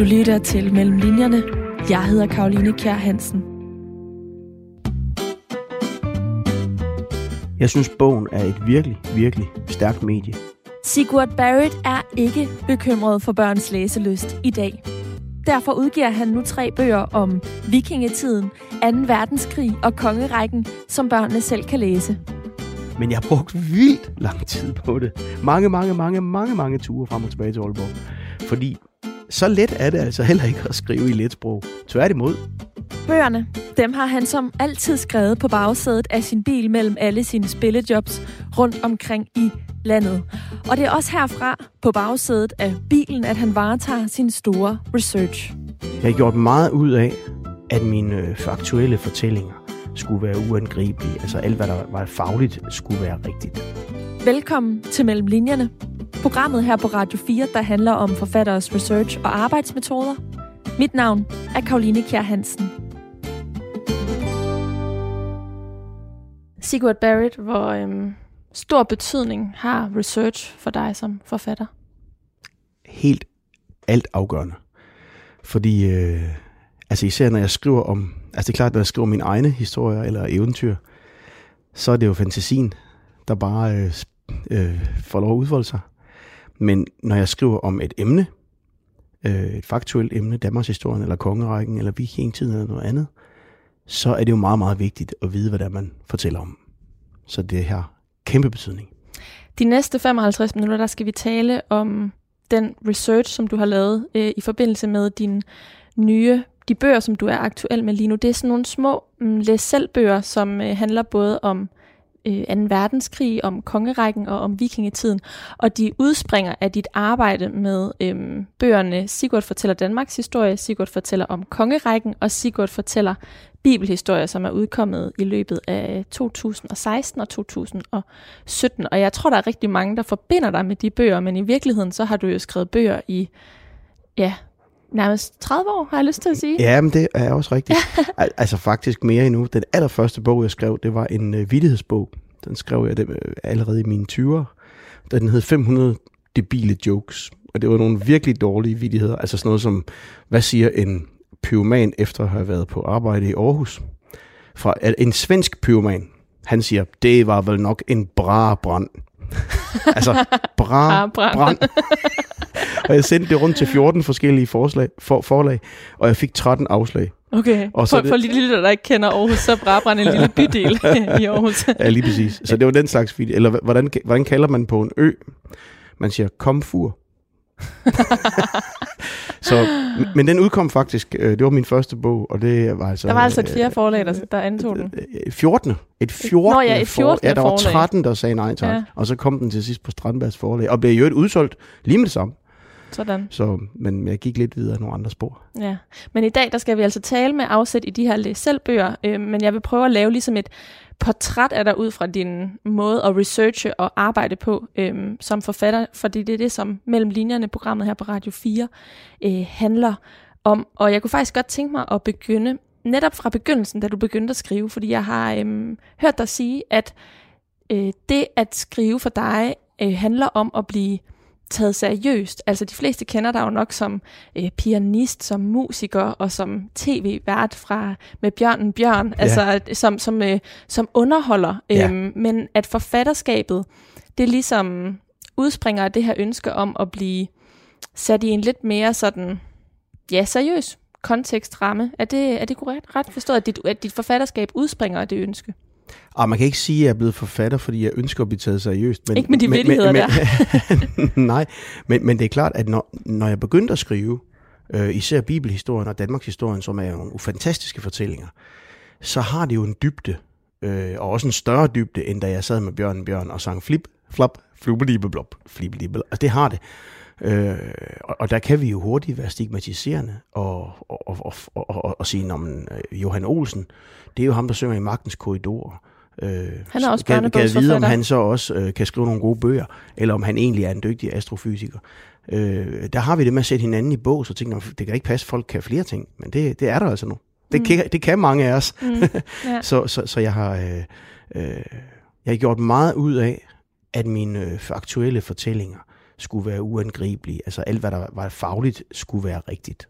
Du lytter til Mellem Linjerne. Jeg hedder Karoline Kjær Hansen. Jeg synes, bogen er et virkelig, virkelig stærkt medie. Sigurd Barrett er ikke bekymret for børns læselyst i dag. Derfor udgiver han nu tre bøger om vikingetiden, 2. verdenskrig og kongerækken, som børnene selv kan læse. Men jeg har brugt vildt lang tid på det. Mange, mange, mange, mange, mange ture frem og tilbage til Aalborg. Fordi så let er det altså heller ikke at skrive i let sprog. Tværtimod. Bøgerne, dem har han som altid skrevet på bagsædet af sin bil mellem alle sine spillejobs rundt omkring i landet. Og det er også herfra, på bagsædet af bilen, at han varetager sin store research. Jeg har gjort meget ud af, at mine øh, faktuelle fortællinger skulle være uangribelige. Altså alt, hvad der var fagligt, skulle være rigtigt. Velkommen til Mellem Linjerne. Programmet her på Radio 4, der handler om forfatteres research og arbejdsmetoder. Mit navn er Karoline Kjær Hansen. Sigurd Barrett, hvor øhm, stor betydning har research for dig som forfatter? Helt alt afgørende. Fordi, øh, altså især når jeg skriver om, altså det er klart, når jeg skriver mine egne historier eller eventyr, så er det jo fantasien, der bare øh, øh, får lov at udfolde sig. Men når jeg skriver om et emne, øh, et faktuelt emne, Danmarks historien eller kongerækken eller vikingtiden eller noget andet, så er det jo meget, meget vigtigt at vide, hvad det er, man fortæller om. Så det har kæmpe betydning. De næste 55 minutter, der skal vi tale om den research, som du har lavet øh, i forbindelse med din nye, de bøger, som du er aktuel med lige nu. Det er sådan nogle små mm, læs selv bøger, som øh, handler både om øh, 2. verdenskrig, om kongerækken og om vikingetiden. Og de udspringer af dit arbejde med øh, bøgerne Sigurd fortæller Danmarks historie, Sigurd fortæller om kongerækken, og Sigurd fortæller bibelhistorie, som er udkommet i løbet af 2016 og 2017. Og jeg tror, der er rigtig mange, der forbinder dig med de bøger, men i virkeligheden så har du jo skrevet bøger i, ja, nærmest 30 år, har jeg lyst til at sige. Ja, men det er også rigtigt. Al- altså faktisk mere endnu. Den allerførste bog, jeg skrev, det var en øh, vittighedsbog. Den skrev jeg det, øh, allerede i mine 20'ere. Den hed 500 debile jokes. Og det var nogle virkelig dårlige vittigheder. Altså sådan noget som, hvad siger en pyroman efter at have været på arbejde i Aarhus? Fra en svensk pyroman. Han siger, det var vel nok en bra brand. altså, bra brand. brand. og jeg sendte det rundt til 14 forskellige forslag, for, forlag, og jeg fik 13 afslag. Okay, Og så for, det- for lytter, der ikke kender Aarhus, så er Brabrand en lille bydel i Aarhus. Ja, lige præcis. Så det var den slags video. Eller hvordan, hvordan kalder man på en ø? Man siger komfur. så, men den udkom faktisk, øh, det var min første bog, og det var altså... Der var altså et fjerde forlag, der, der antog den. øh, 14. Et 14. Nå ja, et 14. Ja, der var forlag. 13, der sagde nej tak. Ja. Ja. Og så kom den til sidst på Strandbergs forlag, og blev jo et udsolgt lige med det samme. Sådan, Så, men jeg gik lidt videre af nogle andre spor. ja. Men i dag, der skal vi altså tale med afsæt i de her læs selv bøger, øh, men jeg vil prøve at lave ligesom et portræt af dig ud fra din måde at researche og arbejde på øh, som forfatter, fordi det er det, som mellem linjerne programmet her på Radio 4 øh, handler om. Og jeg kunne faktisk godt tænke mig at begynde netop fra begyndelsen, da du begyndte at skrive, fordi jeg har øh, hørt dig sige, at øh, det at skrive for dig øh, handler om at blive taget seriøst. Altså de fleste kender dig jo nok som øh, pianist, som musiker og som tv-vært fra med Bjørnen Bjørn, ja. altså at- som, som, øh, som underholder. Ja. Øhm, men at forfatterskabet, det ligesom udspringer af det her ønske om at blive sat i en lidt mere sådan, ja, seriøs kontekstramme. Er det, er det korrekt ret forstået, at dit, at dit forfatterskab udspringer af det ønske? Og man kan ikke sige, at jeg er blevet forfatter, fordi jeg ønsker at blive taget seriøst. Men, Ikke med de vittigheder der. nej, men, men det er klart, at når, når jeg begyndte at skrive, øh, især bibelhistorien og Danmarks historien, som er nogle fantastiske fortællinger, så har det jo en dybde, øh, og også en større dybde, end da jeg sad med Bjørn Bjørn og sang flip, flop, flubelibeblop, flibelibeblop. Altså det har det. Øh, og, og der kan vi jo hurtigt være stigmatiserende og, og, og, og, og, og, sige, om Johan Olsen, det er jo ham, der synger i Magtens Korridorer. Øh, Han er også kan, kan vide, om han så også øh, kan skrive nogle gode bøger, eller om han egentlig er en dygtig astrofysiker. Øh, der har vi det med at sætte hinanden i bås og tænke, "Nå, det kan ikke passe, folk kan flere ting, men det, det er der altså nu. Det, Mm. kan, det kan mange af os. Mm. Ja. Så, så, så jeg har øh, øh, jeg har gjort meget ud af, at mine øh, faktuelle fortællinger skulle være uangribelige. Altså alt, hvad der var fagligt, skulle være rigtigt.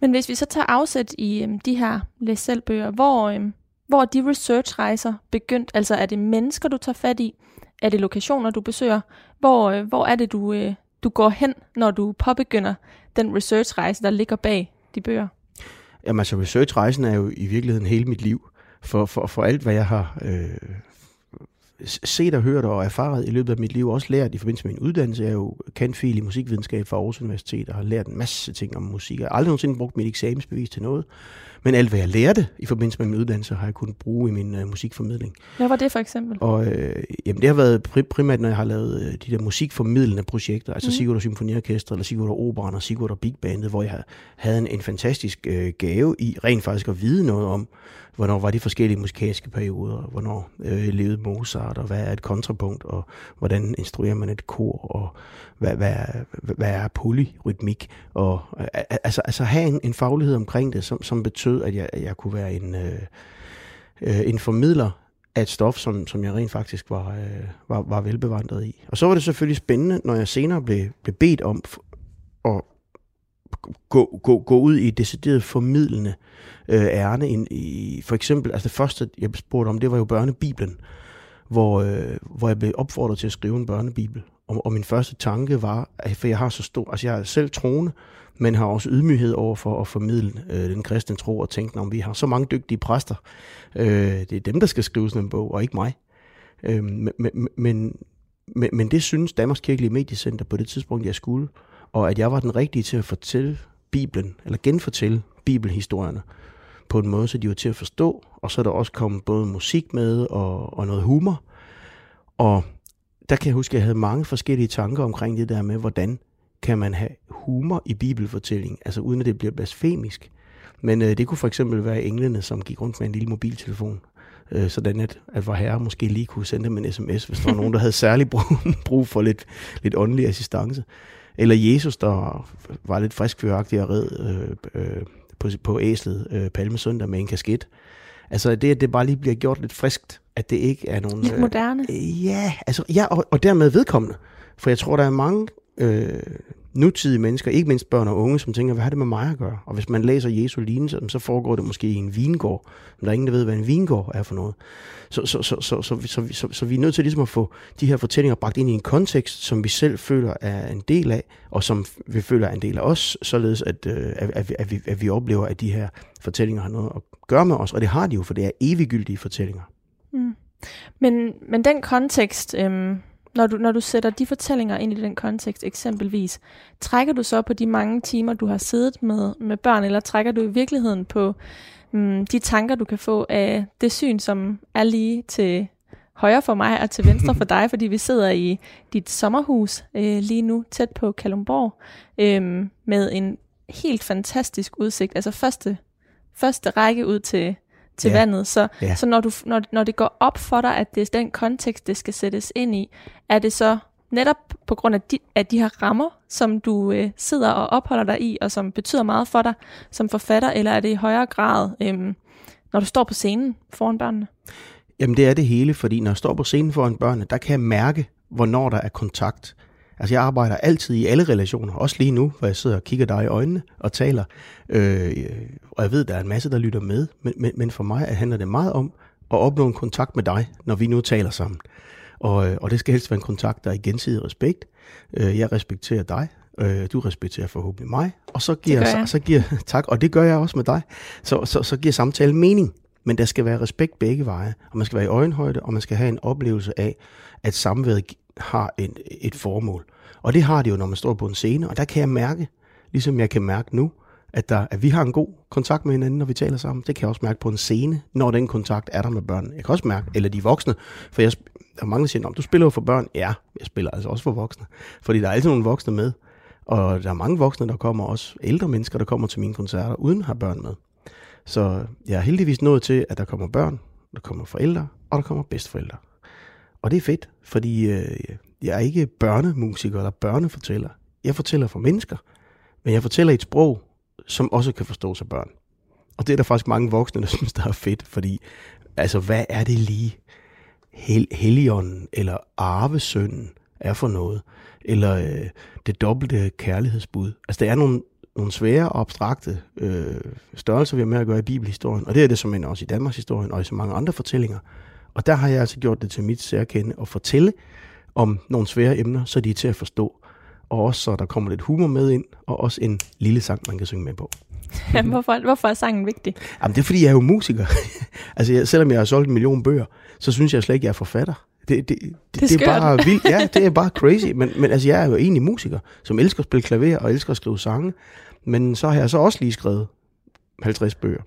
Men hvis vi så tager afsæt i øhm, de her læs selv bøger, hvor, øhm, hvor de researchrejser begyndt? Altså er det mennesker, du tager fat i? Er det lokationer, du besøger? Hvor, øh, hvor er det, du, øh, du går hen, når du påbegynder den researchrejse, der ligger bag de bøger? Jamen altså, researchrejsen er jo i virkeligheden hele mit liv. For, for, for alt, hvad jeg har øh, set og hørt og erfaret i løbet af mit liv, også lært i forbindelse med min uddannelse. Jeg er jo fil i musikvidenskab fra Aarhus Universitet og har lært en masse ting om musik. Jeg har aldrig nogensinde brugt mit eksamensbevis til noget. Men alt, hvad jeg lærte i forbindelse med min uddannelse, har jeg kunnet bruge i min uh, musikformidling. Hvad var det for eksempel? Og øh, jamen, det har været pri- primært, når jeg har lavet øh, de der musikformidlende projekter, altså mm. Sigurd og Symfoniorkester, eller Sigurd og Operan og Sigurd og Big Bandet, hvor jeg havde en, en fantastisk øh, gave i rent faktisk at vide noget om, hvornår var de forskellige musikalske perioder, hvornår øh, levede Mozart, og hvad er et kontrapunkt, og hvordan instruerer man et kor, og hvad, hvad, hvad er polyrytmik, og altså, altså have en, en faglighed omkring det, som, som betød, at jeg, jeg kunne være en, øh, øh, en formidler af et stof, som, som jeg rent faktisk var, øh, var, var velbevandret i. Og så var det selvfølgelig spændende, når jeg senere blev, blev bedt om at gå, gå, gå ud i et decideret formidlende øh, ærne. In, i, for eksempel, altså det første, jeg spurgte om, det var jo børnebiblen, hvor, øh, hvor jeg blev opfordret til at skrive en børnebibel. Og, og min første tanke var, at for jeg har så stor, altså jeg er selv troende, men har også ydmyghed over for at formidle øh, den kristne tro og tænke, om vi har så mange dygtige præster. Øh, det er dem, der skal skrive sådan en bog, og ikke mig. Øh, men, men, men, men det synes Danmarks Kirkelige Mediecenter på det tidspunkt, jeg skulle, og at jeg var den rigtige til at fortælle Bibelen, eller genfortælle bibelhistorierne på en måde, så de var til at forstå, og så er der også kommet både musik med og, og noget humor. Og der kan jeg huske, at jeg havde mange forskellige tanker omkring det der med, hvordan kan man have humor i bibelfortælling, altså uden at det bliver blasfemisk. Men øh, det kunne for eksempel være englene, som gik rundt med en lille mobiltelefon, øh, sådan at, at vor herre måske lige kunne sende dem en sms, hvis der var nogen, der havde særlig brug, brug for lidt, lidt åndelig assistance. Eller Jesus, der var lidt friskfyragtig og red øh, øh, på, på æslet øh, palmesøndag med en kasket. Altså det, at det bare lige bliver gjort lidt friskt, at det ikke er nogen... Lidt moderne. Øh, ja, altså, ja og, og dermed vedkommende. For jeg tror, der er mange øh, nutidige mennesker, ikke mindst børn og unge, som tænker, hvad har det med mig at gøre? Og hvis man læser Jesu lignelse, så foregår det måske i en vingård. Men der er ingen, der ved, hvad en vingård er for noget. Så, så, så, så, så, så, så, så vi er nødt til ligesom at få de her fortællinger bragt ind i en kontekst, som vi selv føler er en del af, og som vi føler er en del af os, således at, øh, at, at, at, vi, at vi oplever, at de her fortællinger har noget at gøre med os. Og det har de jo, for det er eviggyldige fortællinger. Mm. Men, men den kontekst... Øhm når du, når du sætter de fortællinger ind i den kontekst eksempelvis, trækker du så på de mange timer, du har siddet med, med børn, eller trækker du i virkeligheden på mm, de tanker, du kan få af det syn, som er lige til højre for mig og til venstre for dig, fordi vi sidder i dit sommerhus øh, lige nu tæt på Kalumborg øh, med en helt fantastisk udsigt. Altså første, første række ud til, til ja. vandet. Så, ja. så når, du, når, når det går op for dig, at det er den kontekst, det skal sættes ind i, er det så netop på grund af de, af de her rammer, som du øh, sidder og opholder dig i, og som betyder meget for dig som forfatter, eller er det i højere grad, øh, når du står på scenen foran børnene? Jamen det er det hele, fordi når jeg står på scenen foran børnene, der kan jeg mærke, hvornår der er kontakt. Altså jeg arbejder altid i alle relationer, også lige nu, hvor jeg sidder og kigger dig i øjnene og taler. Øh, og jeg ved, der er en masse, der lytter med, men, men, men for mig handler det meget om at opnå en kontakt med dig, når vi nu taler sammen. Og, øh, og det skal helst være en kontakt, der er i gensidig respekt. Øh, jeg respekterer dig, øh, du respekterer forhåbentlig mig, og så giver, så, så giver, tak, og det gør jeg også med dig, så, så, så giver samtalen mening. Men der skal være respekt begge veje, og man skal være i øjenhøjde, og man skal have en oplevelse af, at samværet har en, et formål. Og det har det jo, når man står på en scene, og der kan jeg mærke, ligesom jeg kan mærke nu, at, der, at vi har en god kontakt med hinanden, når vi taler sammen. Det kan jeg også mærke på en scene, når den kontakt er der med børn. Jeg kan også mærke, eller de voksne, for jeg, der er mange, der siger, du spiller jo for børn. Ja, jeg spiller altså også for voksne, fordi der er altid nogle voksne med. Og der er mange voksne, der kommer også, ældre mennesker, der kommer til mine koncerter, uden at have børn med. Så jeg er heldigvis nået til, at der kommer børn, der kommer forældre, og der kommer bedsteforældre. Og det er fedt, fordi øh, jeg er ikke børnemusiker eller børnefortæller. Jeg fortæller for mennesker, men jeg fortæller et sprog, som også kan forstås af børn. Og det er der faktisk mange voksne, der synes, der er fedt, fordi altså, hvad er det lige Hel- Helligånden eller Arvesønnen er for noget? eller øh, det dobbelte kærlighedsbud. Altså, der er nogle, nogle svære og abstrakte øh, størrelser, vi har med at gøre i bibelhistorien, og det er det som også i Danmarks historien og i så mange andre fortællinger. Og der har jeg altså gjort det til mit særkende at fortælle om nogle svære emner, så de er til at forstå. Og også så der kommer lidt humor med ind, og også en lille sang, man kan synge med på. hvorfor, hvorfor er sangen vigtig? Jamen, det er fordi, jeg er jo musiker. altså, jeg, selvom jeg har solgt en million bøger, så synes jeg slet ikke, jeg er forfatter. Det, det, det, det, det er bare vildt. Ja, det er bare crazy. Men, men altså, jeg er jo egentlig musiker, som elsker at spille klaver og elsker at skrive sange. Men så har jeg så også lige skrevet 50 bøger.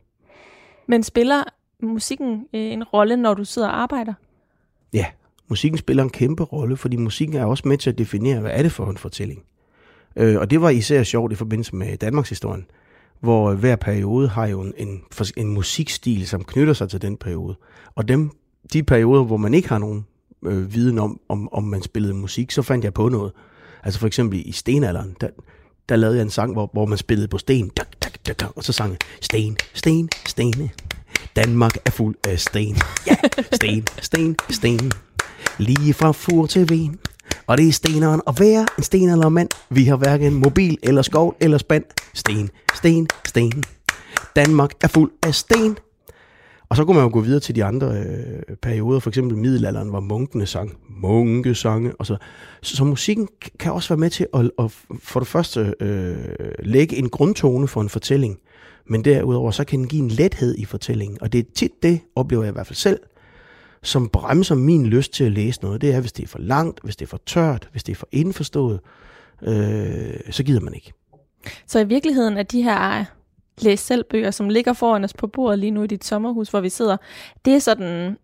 Men spiller musikken øh, en rolle, når du sidder og arbejder? Ja, musikken spiller en kæmpe rolle, fordi musikken er også med til at definere, hvad er det for en fortælling. Øh, og det var især sjovt i forbindelse med Danmarks historien, hvor hver periode har jo en, en, en musikstil, som knytter sig til den periode. Og dem, de perioder, hvor man ikke har nogen øh, viden om, om, om man spillede musik, så fandt jeg på noget. Altså for eksempel i stenalderen, der, der lavede jeg en sang, hvor, hvor man spillede på sten, tak, tak, tak, og så sang jeg, sten, sten, stene. Danmark er fuld af sten. Ja, sten, sten, sten. Lige fra fur til ven. Og det er steneren og være en sten eller mand. Vi har hverken mobil eller skov eller spand. Sten, sten, sten. Danmark er fuld af sten. Og så kunne man jo gå videre til de andre øh, perioder, for eksempel middelalderen, hvor munkene sang munkesange. Og så. Så, så musikken kan også være med til at, at for det første øh, lægge en grundtone for en fortælling. Men derudover så kan den give en lethed i fortællingen. Og det er tit det, oplever jeg i hvert fald selv, som bremser min lyst til at læse noget. Det er, hvis det er for langt, hvis det er for tørt, hvis det er for indforstået, øh, så gider man ikke. Så i virkeligheden er de her læs selv bøger, som ligger foran os på bordet lige nu i dit sommerhus, hvor vi sidder, det er sådan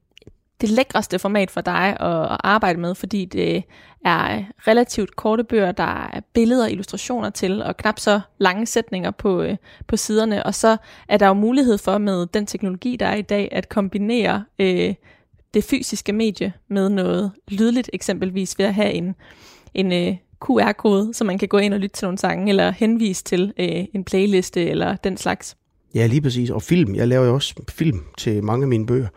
det lækreste format for dig at, arbejde med, fordi det er relativt korte bøger, der er billeder og illustrationer til, og knap så lange sætninger på, øh, på siderne. Og så er der jo mulighed for med den teknologi, der er i dag, at kombinere øh, det fysiske medie med noget lydligt, eksempelvis ved at have en, en øh, QR-kode, så man kan gå ind og lytte til nogle sange, eller henvise til øh, en playliste eller den slags. Ja, lige præcis. Og film. Jeg laver jo også film til mange af mine bøger.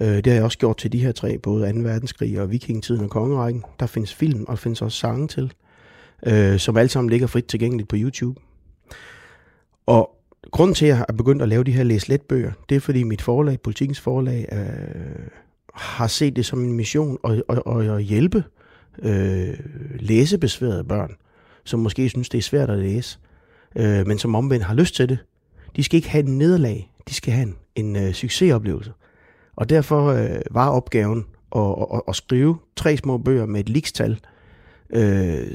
Øh, det har jeg også gjort til de her tre, både 2. verdenskrig og vikingetiden og kongerækken. Der findes film, og der findes også sange til, øh, som alle sammen ligger frit tilgængeligt på YouTube. Og grunden til, at jeg er begyndt at lave de her læs bøger, det er fordi mit forlag, Politikens forlag, øh, har set det som en mission at, at, at, at hjælpe øh, læsebesværede børn, som måske synes, det er svært at læse, øh, men som omvendt har lyst til det. De skal ikke have en nederlag, de skal have en, en øh, succesoplevelse. Og derfor øh, var opgaven at, at, at skrive tre små bøger med et likstal, øh,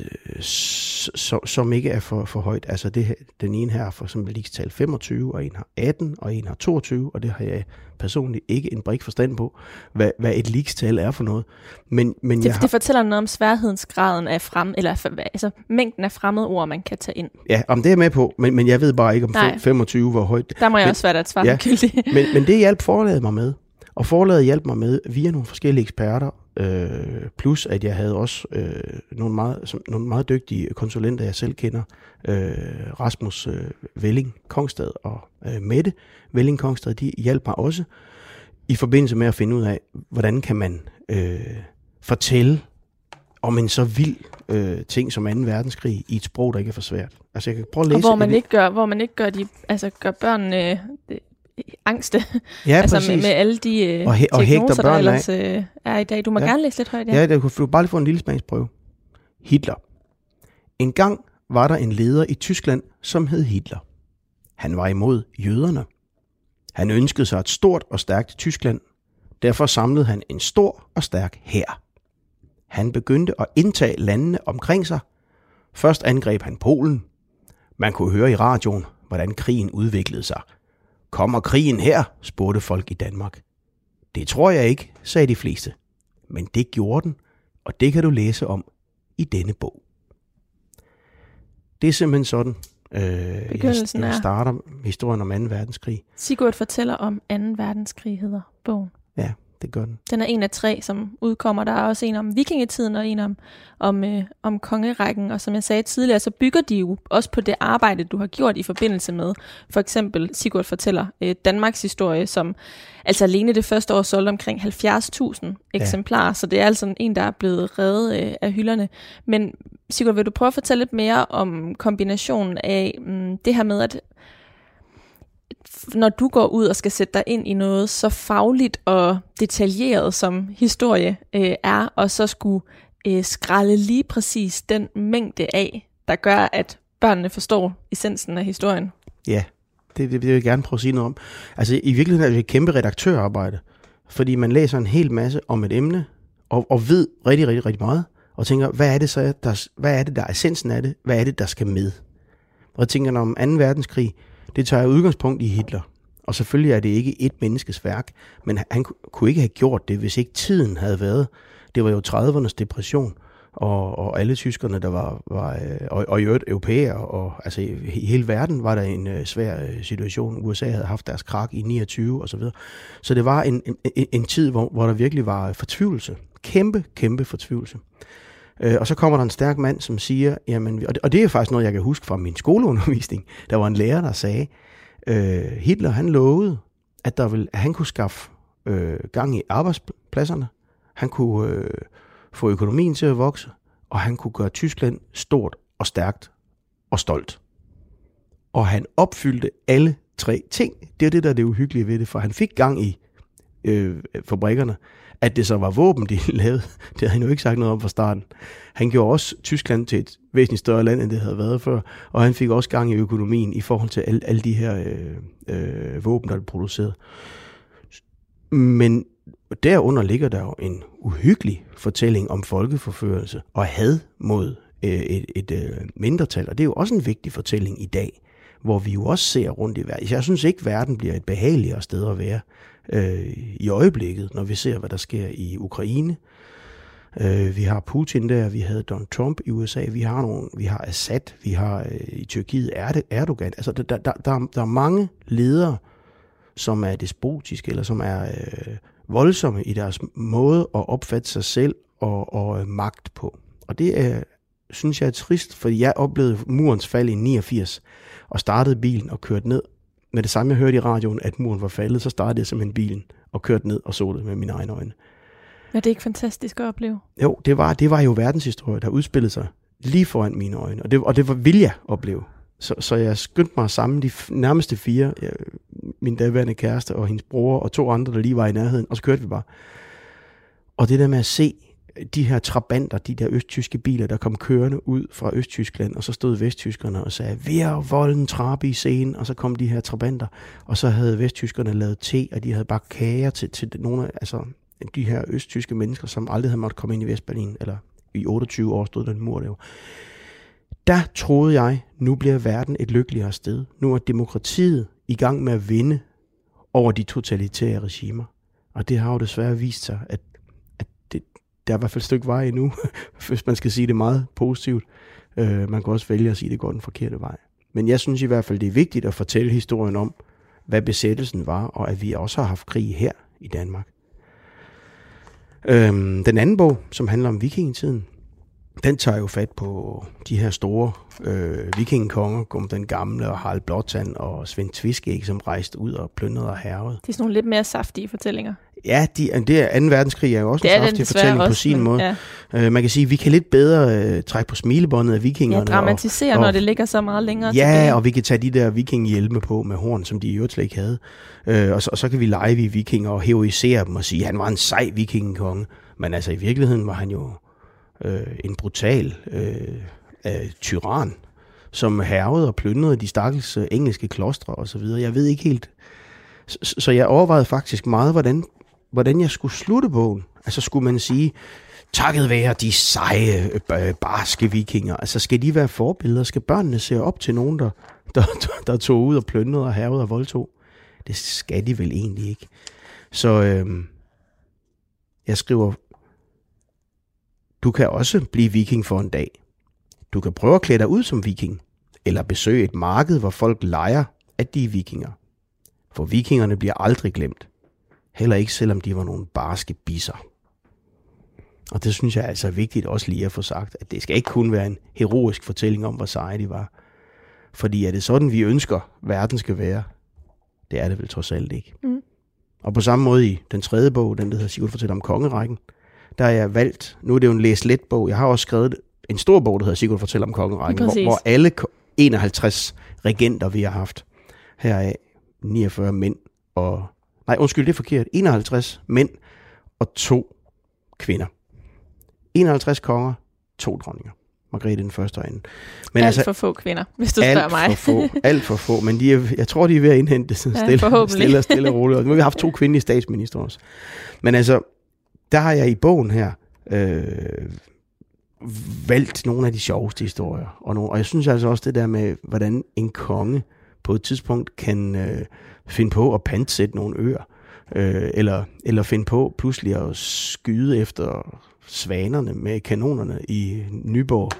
som, som ikke er for, for højt. Altså det, den ene her er for eksempel likstal 25, og en har 18, og en har 22, og det har jeg personligt ikke en brik forstand på, hvad, hvad et likstal er for noget. Men, men det, jeg har, det fortæller noget om sværhedsgraden af frem, eller altså mængden af fremmede ord, man kan tage ind. Ja, om det er jeg med på, men, men jeg ved bare ikke om Nej. 25, hvor højt. Der må jeg men, også være der svare ja, men, men det hjalp forladet mig med. Og forladet hjalp mig med via nogle forskellige eksperter, øh, plus at jeg havde også øh, nogle, meget, som, nogle meget dygtige konsulenter, jeg selv kender, øh, Rasmus øh, Velling Kongstad og øh, Mette Velling Kongstad, de hjalp mig også i forbindelse med at finde ud af, hvordan kan man øh, fortælle om en så vild øh, ting som 2. verdenskrig i et sprog, der ikke er for svært. Altså jeg kan prøve at læse... Og hvor man ikke gør, hvor man ikke gør, de, altså gør børnene øh, angste. Ja, altså præcis. med, med alle de øh, og, he- og diagnoser, der ellers øh, er i dag. Du må ja. gerne læse lidt højt. Ja, ja det kunne du bare lige få en lille smagsprøve. Hitler. En gang var der en leder i Tyskland, som hed Hitler. Han var imod jøderne. Han ønskede sig et stort og stærkt Tyskland. Derfor samlede han en stor og stærk hær. Han begyndte at indtage landene omkring sig. Først angreb han Polen. Man kunne høre i radioen, hvordan krigen udviklede sig – Kommer krigen her? spurgte folk i Danmark. Det tror jeg ikke, sagde de fleste. Men det gjorde den, og det kan du læse om i denne bog. Det er simpelthen sådan, øh, jeg, jeg starter historien om 2. verdenskrig. Sigurd fortæller om 2. verdenskrig, hedder bogen. Det gør den. Den er en af tre, som udkommer. Der er også en om vikingetiden og en om, om, øh, om kongerækken. Og som jeg sagde tidligere, så bygger de jo også på det arbejde, du har gjort i forbindelse med, for eksempel Sigurd fortæller øh, Danmarks historie, som altså alene det første år solgte omkring 70.000 eksemplarer. Ja. Så det er altså en, der er blevet reddet øh, af hylderne. Men Sigurd, vil du prøve at fortælle lidt mere om kombinationen af mm, det her med, at når du går ud og skal sætte dig ind i noget så fagligt og detaljeret som historie øh, er, og så skulle øh, skralde lige præcis den mængde af, der gør, at børnene forstår essensen af historien? Ja, det, det vil jeg gerne prøve at sige noget om. Altså i virkeligheden er det et kæmpe redaktørarbejde, fordi man læser en hel masse om et emne, og, og ved rigtig, rigtig, rigtig meget, og tænker, hvad er det så, der, hvad er det, der er essensen af det? Hvad er det, der skal med? Og jeg tænker, om 2. verdenskrig, det tager udgangspunkt i Hitler. Og selvfølgelig er det ikke et menneskes værk, men han kunne ikke have gjort det, hvis ikke tiden havde været. Det var jo 30'ernes depression, og, og alle tyskerne, der var, var øh, og, og i øvrigt europæer, og altså i hele verden var der en uh, svær øh, situation. USA havde haft deres krak i 29 og så videre. Så det var en, en, en tid, hvor, hvor der virkelig var fortvivlelse. Kæmpe, kæmpe fortvivlelse. Øh, og så kommer der en stærk mand, som siger, jamen, og det, og det er faktisk noget, jeg kan huske fra min skoleundervisning. Der var en lærer, der sagde, øh, Hitler han lovede, at, der ville, at han kunne skaffe øh, gang i arbejdspladserne. Han kunne... øh, få økonomien til at vokse, og han kunne gøre Tyskland stort og stærkt og stolt. Og han opfyldte alle tre ting. Det er det, der er det uhyggelige ved det, for han fik gang i øh, fabrikkerne. At det så var våben, de lavede, det havde han jo ikke sagt noget om fra starten. Han gjorde også Tyskland til et væsentligt større land, end det havde været før, og han fik også gang i økonomien i forhold til alle, alle de her øh, øh, våben, der blev produceret. Men derunder ligger der jo en uhyggelig fortælling om folkeforførelse og had mod øh, et, et, øh, mindretal, og det er jo også en vigtig fortælling i dag, hvor vi jo også ser rundt i verden. Jeg synes ikke, at verden bliver et behageligere sted at være øh, i øjeblikket, når vi ser, hvad der sker i Ukraine. Øh, vi har Putin der, vi havde Donald Trump i USA, vi har nogle, vi har Assad, vi har øh, i Tyrkiet Erdogan. Altså, der, der, der, der er mange ledere, som er despotiske, eller som er øh, voldsomme i deres måde at opfatte sig selv og, og øh, magt på. Og det er, synes jeg er trist, fordi jeg oplevede murens fald i 89, og startede bilen og kørte ned. Med det samme jeg hørte i radioen, at muren var faldet, så startede jeg simpelthen bilen og kørte ned og så det med mine egne øjne. Er det ikke fantastisk at opleve? Jo, det var, det var jo verdenshistorie, der udspillede sig lige foran mine øjne, og det, og det var, vil jeg opleve. Så, så jeg skyndte mig at samle de nærmeste fire, jeg, min daværende kæreste og hendes bror og to andre, der lige var i nærheden, og så kørte vi bare. Og det der med at se de her trabanter, de der østtyske biler, der kom kørende ud fra Østtyskland, og så stod vesttyskerne og sagde, vi er volden trappe i scenen, og så kom de her trabanter, og så havde vesttyskerne lavet te, og de havde bagt kager til, til nogle af altså, de her østtyske mennesker, som aldrig havde måttet komme ind i Vestberlin, eller i 28 år stod den mur der der troede jeg, nu bliver verden et lykkeligere sted. Nu er demokratiet i gang med at vinde over de totalitære regimer. Og det har jo desværre vist sig, at, der er i hvert fald et stykke vej endnu, hvis man skal sige det meget positivt. Øh, man kan også vælge at sige, at det går den forkerte vej. Men jeg synes i hvert fald, det er vigtigt at fortælle historien om, hvad besættelsen var, og at vi også har haft krig her i Danmark. Øhm, den anden bog, som handler om vikingetiden, den tager jo fat på de her store øh, vikingekonger, Gum den Gamle og Harald Blåtand og Svend Tviskæg, som rejste ud og plyndrede og hervede. Det er sådan nogle lidt mere saftige fortællinger. Ja, de, det er 2. verdenskrig er jo også det en saftig fortælling også, på sin måde. Ja. Øh, man kan sige, at vi kan lidt bedre øh, trække på smilebåndet af vikingerne. Ja, dramatisere, og, og, når det ligger så meget længere Ja, tilbage. og vi kan tage de der vikinghjelme på med horn, som de i øvrigt slet ikke havde. Øh, og, så, og så kan vi lege vi vikinger og heroisere dem og sige, at han var en sej vikingkonge. Men altså i virkeligheden var han jo øh, en brutal øh, øh, tyran, som hervede og plyndrede de stakkels øh, engelske klostre osv. Jeg ved ikke helt. Så, så jeg overvejede faktisk meget, hvordan, hvordan jeg skulle slutte bogen. Altså skulle man sige, takket være de seje, øh, øh, barske vikinger. Altså skal de være forbilleder? Skal børnene se op til nogen, der, der, der, tog ud og plyndrede og hervede og voldtog? Det skal de vel egentlig ikke. Så øh, jeg skriver du kan også blive viking for en dag. Du kan prøve at klæde dig ud som viking, eller besøge et marked, hvor folk leger, at de er vikinger. For vikingerne bliver aldrig glemt. Heller ikke selvom de var nogle barske bisser. Og det synes jeg altså er vigtigt også lige at få sagt, at det skal ikke kun være en heroisk fortælling om, hvor seje de var. Fordi er det sådan, vi ønsker, verden skal være? Det er det vel trods alt ikke. Mm. Og på samme måde i den tredje bog, den der hedder Sigurd fortæller om kongerækken, der er jeg valgt, nu er det jo en læs let bog, jeg har også skrevet en stor bog, der hedder Sigurd fortæller om kongerækken, hvor, Præcis. hvor alle ko- 51 regenter, vi har haft, heraf 49 mænd og... Nej, undskyld, det er forkert. 51 mænd og to kvinder. 51 konger, to dronninger. Margrethe den første og anden. Men alt altså, for få kvinder, hvis du spørger alt mig. for få, alt for få. Men de er, jeg tror, de er ved at indhente sådan Ja, stille, stille, og stille og roligt. Nu har vi haft to kvindelige statsminister også. Men altså, der har jeg i bogen her øh, valgt nogle af de sjoveste historier. Og, nogle, og jeg synes altså også det der med, hvordan en konge på et tidspunkt kan øh, finde på at pantsætte nogle øer. Øh, eller, eller finde på pludselig at skyde efter svanerne med kanonerne i Nyborg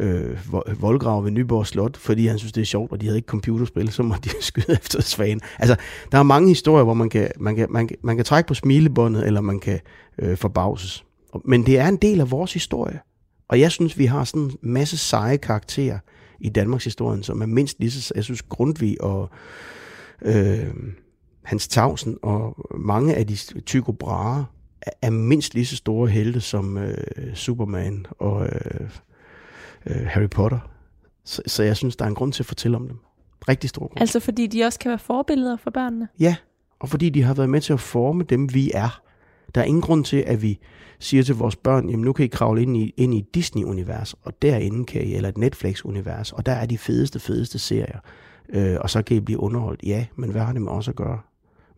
øh, vo- voldgrav ved Nyborg Slot, fordi han synes, det er sjovt, og de havde ikke computerspil, så må de skyde efter svanen. Altså, der er mange historier, hvor man kan, man kan, man kan, man kan trække på smilebåndet, eller man kan øh, forbavses. Men det er en del af vores historie. Og jeg synes, vi har sådan en masse seje karakterer i Danmarks historien, som er mindst lige så, jeg synes, Grundtvig og øh, Hans Tausen og mange af de Tycho Brahe er, mindst lige så store helte som øh, Superman og øh, øh, Harry Potter. Så, så jeg synes, der er en grund til at fortælle om dem. Rigtig stor grund. Altså fordi de også kan være forbilleder for børnene. Ja, og fordi de har været med til at forme dem, vi er. Der er ingen grund til, at vi siger til vores børn, jamen nu kan I kravle ind i, ind i et Disney-univers, og derinde kan I, eller et Netflix-univers, og der er de fedeste, fedeste serier. Øh, og så kan I blive underholdt. Ja, men hvad har det med os at gøre?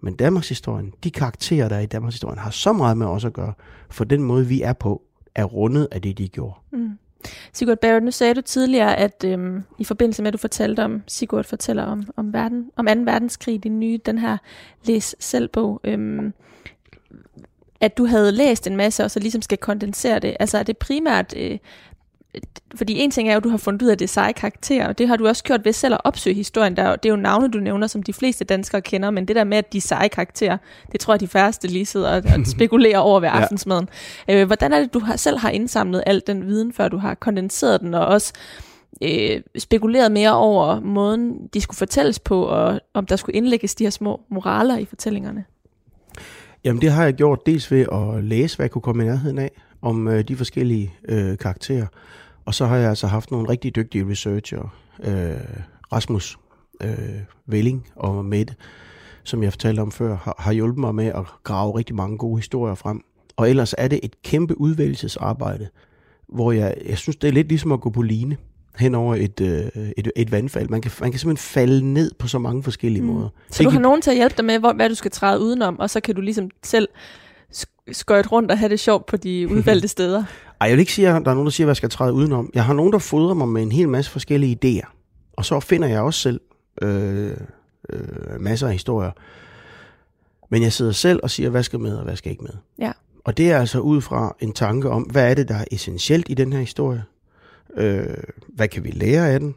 Men Danmarks historien, de karakterer, der er i Danmarks historien, har så meget med os at gøre, for den måde, vi er på, er rundet af det, de gjorde. Mm. Sigurd Barrett, nu sagde du tidligere, at øhm, i forbindelse med, at du fortalte om, Sigurd fortæller om, om, verden, om 2. verdenskrig, din nye, den her læs selv bog, øhm, at du havde læst en masse, og så ligesom skal kondensere det. Altså er det primært, øh, fordi en ting er jo, at du har fundet ud af det seje karakter, og det har du også gjort ved selv at opsøge historien. Der, er det er jo navne, du nævner, som de fleste danskere kender, men det der med, at de seje karakterer, det tror jeg, de færreste lige sidder og, og spekulerer over ved Ja. aftensmaden. Øh, hvordan er det, du har, selv har indsamlet al den viden, før du har kondenseret den, og også øh, spekuleret mere over måden, de skulle fortælles på, og om der skulle indlægges de her små moraler i fortællingerne? Jamen det har jeg gjort dels ved at læse, hvad jeg kunne komme i nærheden af, om øh, de forskellige øh, karakterer. Og så har jeg altså haft nogle rigtig dygtige researcher, øh, Rasmus øh, Velling og Mette, som jeg fortalte om før, har, har hjulpet mig med at grave rigtig mange gode historier frem. Og ellers er det et kæmpe udvælgelsesarbejde, hvor jeg, jeg synes, det er lidt ligesom at gå på line hen over et, øh, et, et vandfald. Man kan, man kan simpelthen falde ned på så mange forskellige Mm. måder. Så du har nogen til at hjælpe dig med, hvor, hvad du skal træde udenom, og så kan du ligesom selv sk- skøjte rundt og have det sjovt på de udvalgte steder. Ej, jeg vil ikke sige, at der er nogen, der siger, at jeg skal træde udenom. Jeg har nogen, der fodrer mig med en hel masse forskellige idéer. Og så finder jeg også selv øh, øh, masser af historier. Men jeg sidder selv og siger, hvad skal med og hvad skal ikke med. Ja. Og det er altså ud fra en tanke om, hvad er det, der er essentielt i den her historie? Øh, hvad kan vi lære af den?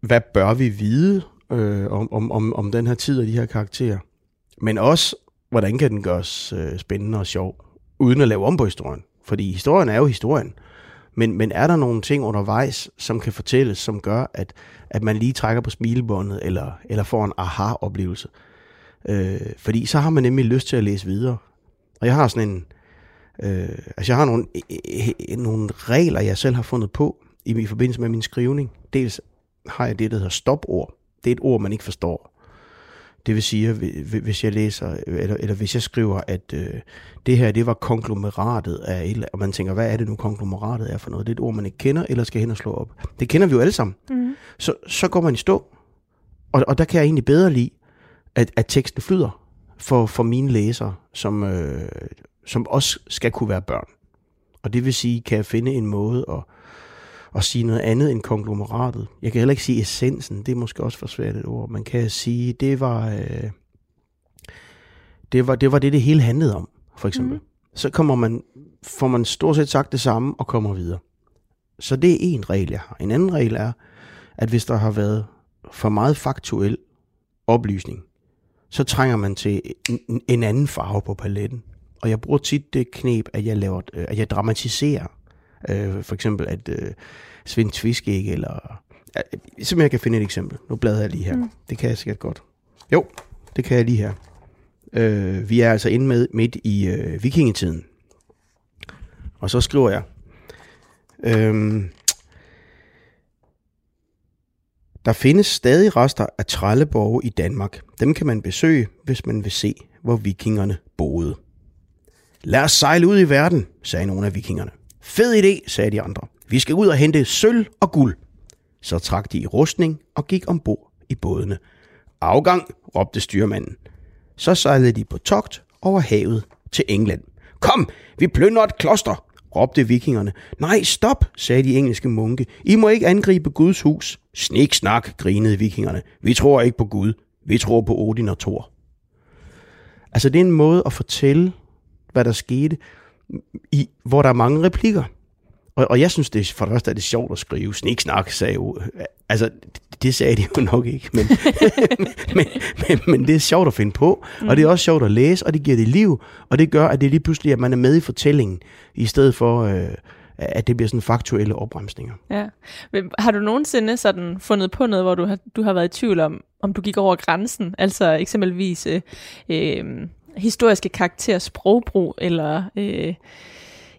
Hvad bør vi vide øh, om, om, om, om den her tid og de her karakterer? Men også, hvordan kan den gøres øh, spændende og sjov, uden at lave om på historien? Fordi historien er jo historien. Men, men er der nogle ting undervejs, som kan fortælles, som gør, at, at man lige trækker på smilebåndet, eller, eller får en aha-oplevelse? Øh, fordi så har man nemlig lyst til at læse videre. Og jeg har sådan en... Øh, altså jeg har nogle, øh, øh, nogle regler, jeg selv har fundet på i, i forbindelse med min skrivning. Dels har jeg det, der hedder stopord. Det er et ord, man ikke forstår. Det vil sige, hvis jeg læser, eller, eller hvis jeg skriver, at øh, det her, det var konglomeratet af et, eller- og man tænker, hvad er det nu konglomeratet er for noget? Det er et ord, man ikke kender, eller skal hen og slå op. Det kender vi jo alle sammen. Mm. Så, så går man i stå. Og, og der kan jeg egentlig bedre lide, at, at teksten flyder for, for mine læsere, som, øh, som også skal kunne være børn. Og det vil sige, kan jeg finde en måde at, at sige noget andet end konglomeratet. Jeg kan heller ikke sige essensen, det er måske også for svært et ord. Man kan sige, det var, øh, det var det, var det, det hele handlede om, for eksempel. Mm. Så kommer man, får man stort set sagt det samme og kommer videre. Så det er en regel, jeg har. En anden regel er, at hvis der har været for meget faktuel oplysning, så trænger man til en, en anden farve på paletten. Og jeg bruger tit det knep, at jeg, laver, øh, at jeg dramatiserer. Øh, for eksempel, at øh, Svend Tviskæg, eller... Øh, simpelthen, jeg kan finde et eksempel. Nu bladrer jeg lige her. Mm. Det kan jeg sikkert godt. Jo, det kan jeg lige her. Øh, vi er altså inde med midt i øh, vikingetiden. Og så skriver jeg, Øhm, der findes stadig rester af trælleborge i Danmark. Dem kan man besøge, hvis man vil se, hvor vikingerne boede. Lad os sejle ud i verden, sagde nogle af vikingerne. Fed idé, sagde de andre. Vi skal ud og hente sølv og guld. Så trak de i rustning og gik ombord i bådene. Afgang, råbte styrmanden. Så sejlede de på togt over havet til England. Kom, vi plønder et kloster, råbte vikingerne. Nej, stop, sagde de engelske munke. I må ikke angribe Guds hus. Snik snak, grinede vikingerne. Vi tror ikke på Gud. Vi tror på Odin og Thor. Altså, det er en måde at fortælle, hvad der skete, i, hvor der er mange replikker. Og, og jeg synes, det er, for det første er det sjovt at skrive. Snik snak, sagde jo. Altså, det, det sagde de jo nok ikke, men, men, men, men det er sjovt at finde på, mm. og det er også sjovt at læse, og det giver det liv, og det gør, at det lige pludselig, at man er med i fortællingen, i stedet for, øh, at det bliver sådan faktuelle opremsninger. Ja. Men har du nogensinde sådan fundet på noget, hvor du har, du har været i tvivl om, om du gik over grænsen? Altså eksempelvis øh, øh, historiske karakter, sprogbrug, eller... Øh,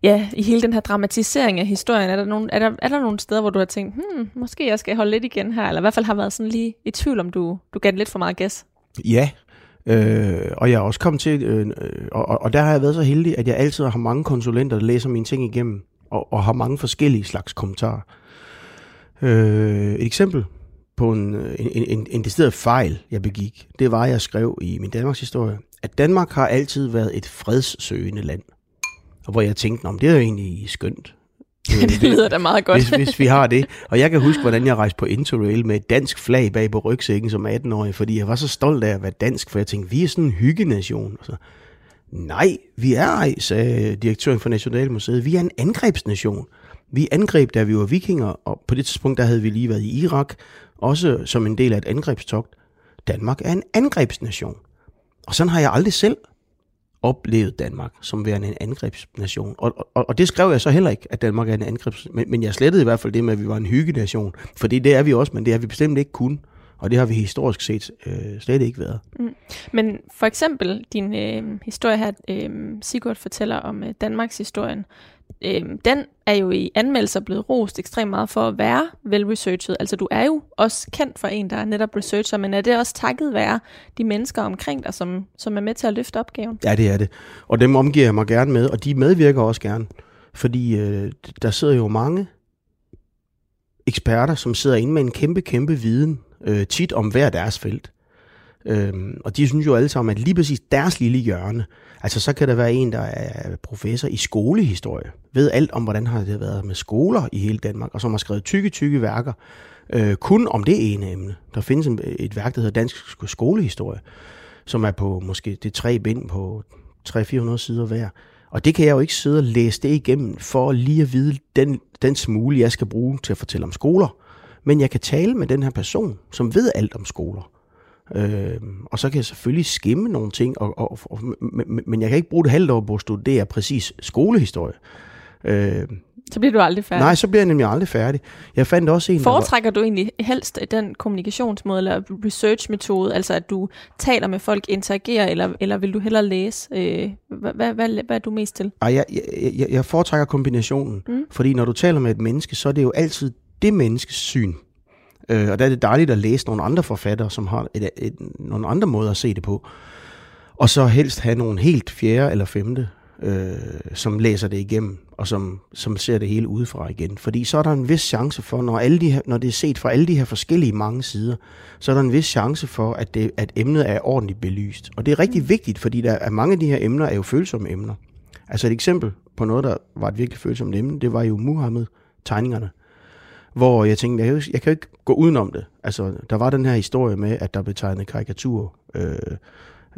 ja, i hele den her dramatisering af historien, er der, nogle, er, der, er der nogle steder, hvor du har tænkt, hmm, måske jeg skal holde lidt igen her, eller i hvert fald har været sådan lige i tvivl, om du, du gav lidt for meget gas? Ja, øh, og jeg er også kommet til, øh, og, og der har jeg været så heldig, at jeg altid har mange konsulenter, der læser mine ting igennem, og, og har mange forskellige slags kommentarer. Øh, et eksempel på en, en, en, en decideret fejl, jeg begik, det var, at jeg skrev i min Danmarks historie, at Danmark har altid været et fredssøgende land. Og hvor jeg tænkte, om det er jo egentlig skønt. det lyder da meget godt. hvis, hvis vi har det. Og jeg kan huske, hvordan jeg rejste på Interrail med et dansk flag bag på rygsækken som 18-årig, fordi jeg var så stolt af at være dansk, for jeg tænkte, vi er sådan en hyggenation. Og så, Nej, vi er ej, sagde direktøren for Nationalmuseet. Vi er en angrebsnation. Vi angreb, da vi var vikinger, og på det tidspunkt, der havde vi lige været i Irak, også som en del af et angrebstogt. Danmark er en angrebsnation. Og sådan har jeg aldrig selv oplevet Danmark som værende en angrebsnation. Og, og, og det skrev jeg så heller ikke, at Danmark er en angrebsnation. Men, men jeg slettede i hvert fald det med, at vi var en hyggenation. Fordi det er vi også, men det har vi bestemt ikke kun. Og det har vi historisk set øh, slet ikke været. Mm. Men for eksempel din øh, historie her, øh, Sigurd fortæller om øh, Danmarks historien, øh, den er jo i anmeldelser blevet rost ekstremt meget for at være velresearchet. Altså du er jo også kendt for en, der er netop researcher, men er det også takket være de mennesker omkring dig, som, som er med til at løfte opgaven? Ja, det er det. Og dem omgiver jeg mig gerne med, og de medvirker også gerne. Fordi øh, der sidder jo mange eksperter, som sidder inde med en kæmpe, kæmpe viden, øh, tit om hver deres felt. Øhm, og de synes jo alle sammen, at lige præcis deres lille hjørne, altså så kan der være en, der er professor i skolehistorie, ved alt om, hvordan har det været med skoler i hele Danmark, og som har skrevet tykke, tykke værker, øh, kun om det ene emne. Der findes en, et værk, der hedder Dansk Skolehistorie, som er på måske det tre bind på 300-400 sider hver. Og det kan jeg jo ikke sidde og læse det igennem, for lige at vide den, den smule, jeg skal bruge til at fortælle om skoler. Men jeg kan tale med den her person, som ved alt om skoler. Øh, og så kan jeg selvfølgelig skimme nogle ting, og, og, og, men jeg kan ikke bruge det halvt år på at studere præcis skolehistorie. Øh, så bliver du aldrig færdig? Nej, så bliver jeg nemlig aldrig færdig. Jeg fandt også en, Foretrækker var... du egentlig helst den kommunikationsmåde eller researchmetode, altså at du taler med folk, interagerer, eller, eller vil du hellere læse? Øh, hvad, hvad, hvad, hvad er du mest til? Ej, jeg, jeg, jeg foretrækker kombinationen, mm. fordi når du taler med et menneske, så er det jo altid det menneskes syn. Øh, og der er det dejligt at læse nogle andre forfattere, som har et, et, et, nogle andre måder at se det på. Og så helst have nogle helt fjerde eller femte, øh, som læser det igennem, og som, som ser det hele udefra igen. Fordi så er der en vis chance for, når, alle de her, når det er set fra alle de her forskellige mange sider, så er der en vis chance for, at, det, at emnet er ordentligt belyst. Og det er rigtig vigtigt, fordi der er mange af de her emner er jo følsomme emner. Altså et eksempel på noget, der var et virkelig følsomt emne, det var jo Muhammed-tegningerne hvor jeg tænkte, jeg, jeg kan jo ikke gå udenom det. Altså, der var den her historie med, at der blev tegnet karikatur øh,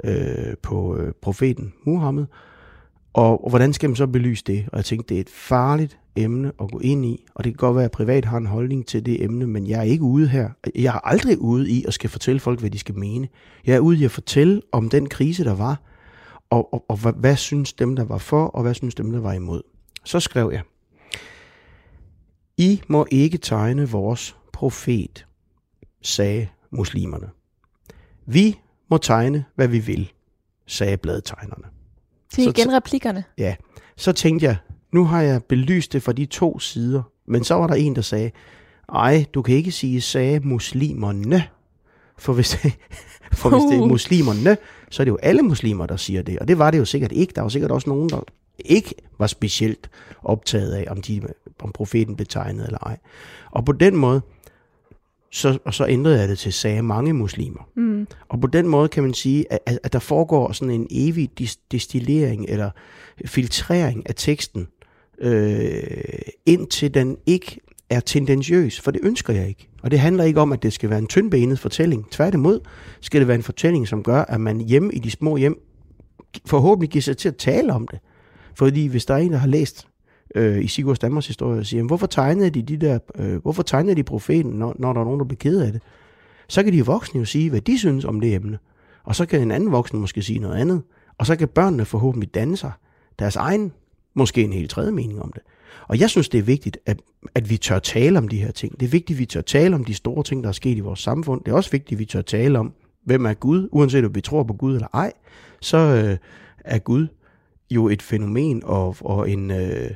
øh, på øh, profeten Muhammed, og, og hvordan skal man så belyse det? Og jeg tænkte, det er et farligt emne at gå ind i, og det kan godt være, at privat har en holdning til det emne, men jeg er ikke ude her. Jeg er aldrig ude i at skal fortælle folk, hvad de skal mene. Jeg er ude i at fortælle om den krise, der var, og, og, og hvad, hvad synes dem, der var for, og hvad synes dem, der var imod. Så skrev jeg, i må ikke tegne vores profet, sagde muslimerne. Vi må tegne, hvad vi vil, sagde bladtegnerne. Det er igen replikkerne. Ja. Så tænkte jeg, nu har jeg belyst det fra de to sider, Men så var der en, der sagde, ej, du kan ikke sige sagde muslimerne. For hvis det, for hvis det er muslimerne, så er det jo alle muslimer, der siger det. Og det var det jo sikkert ikke. Der var sikkert også nogen, der ikke var specielt optaget af, om, de, om profeten blev tegnet eller ej. Og på den måde, så, og så ændrede jeg det til sagde mange muslimer. Mm. Og på den måde kan man sige, at, at- der foregår sådan en evig destillering eller filtrering af teksten, øh, indtil den ikke er tendentiøs, for det ønsker jeg ikke. Og det handler ikke om, at det skal være en tyndbenet fortælling. Tværtimod skal det være en fortælling, som gør, at man hjemme i de små hjem forhåbentlig giver sig til at tale om det. Fordi hvis der er en, der har læst øh, i Sigurds Danmarks historie og siger, "Jamen, hvorfor tegnede de de der, øh, hvorfor tegnede de profeten, når, når der er nogen, der bliver ked af det? Så kan de voksne jo sige, hvad de synes om det emne. Og så kan en anden voksen måske sige noget andet. Og så kan børnene forhåbentlig danne sig deres egen, måske en helt tredje mening om det. Og jeg synes, det er vigtigt, at, at vi tør tale om de her ting. Det er vigtigt, at vi tør tale om de store ting, der er sket i vores samfund. Det er også vigtigt, at vi tør tale om, hvem er Gud, uanset om vi tror på Gud eller ej. Så øh, er Gud jo et fænomen og, og en, øh,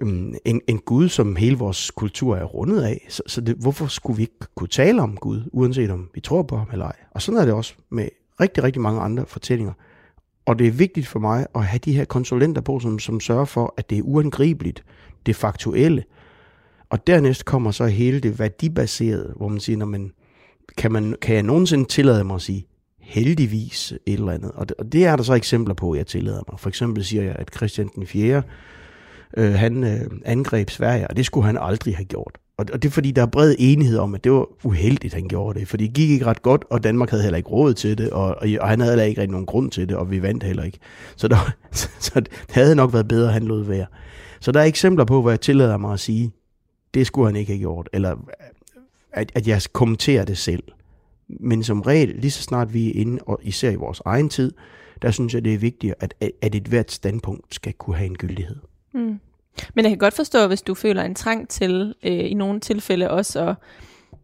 mm, en, en Gud, som hele vores kultur er rundet af. Så, så det, hvorfor skulle vi ikke kunne tale om Gud, uanset om vi tror på ham eller ej? Og sådan er det også med rigtig, rigtig mange andre fortællinger. Og det er vigtigt for mig at have de her konsulenter på, som, som sørger for, at det er uangribeligt, det faktuelle. Og dernæst kommer så hele det værdibaserede, hvor man siger, når man, kan, man, kan jeg nogensinde tillade mig at sige, heldigvis et eller andet. Og det, og det er der så eksempler på, jeg tillader mig. For eksempel siger jeg, at Christian den 4. Øh, han øh, angreb Sverige, og det skulle han aldrig have gjort. Og, og det er fordi, der er bred enighed om, at det var uheldigt, han gjorde det. For det gik ikke ret godt, og Danmark havde heller ikke råd til det, og, og, og han havde heller ikke rigtig nogen grund til det, og vi vandt heller ikke. Så, der, så, så det havde nok været bedre, at han lod være. Så der er eksempler på, hvor jeg tillader mig at sige, det skulle han ikke have gjort, eller at, at jeg kommenterer det selv. Men som regel, lige så snart vi er inde, og især i vores egen tid, der synes jeg, det er vigtigt, at, at et hvert standpunkt skal kunne have en gyldighed. Mm. Men jeg kan godt forstå, hvis du føler en trang til, øh, i nogle tilfælde også, at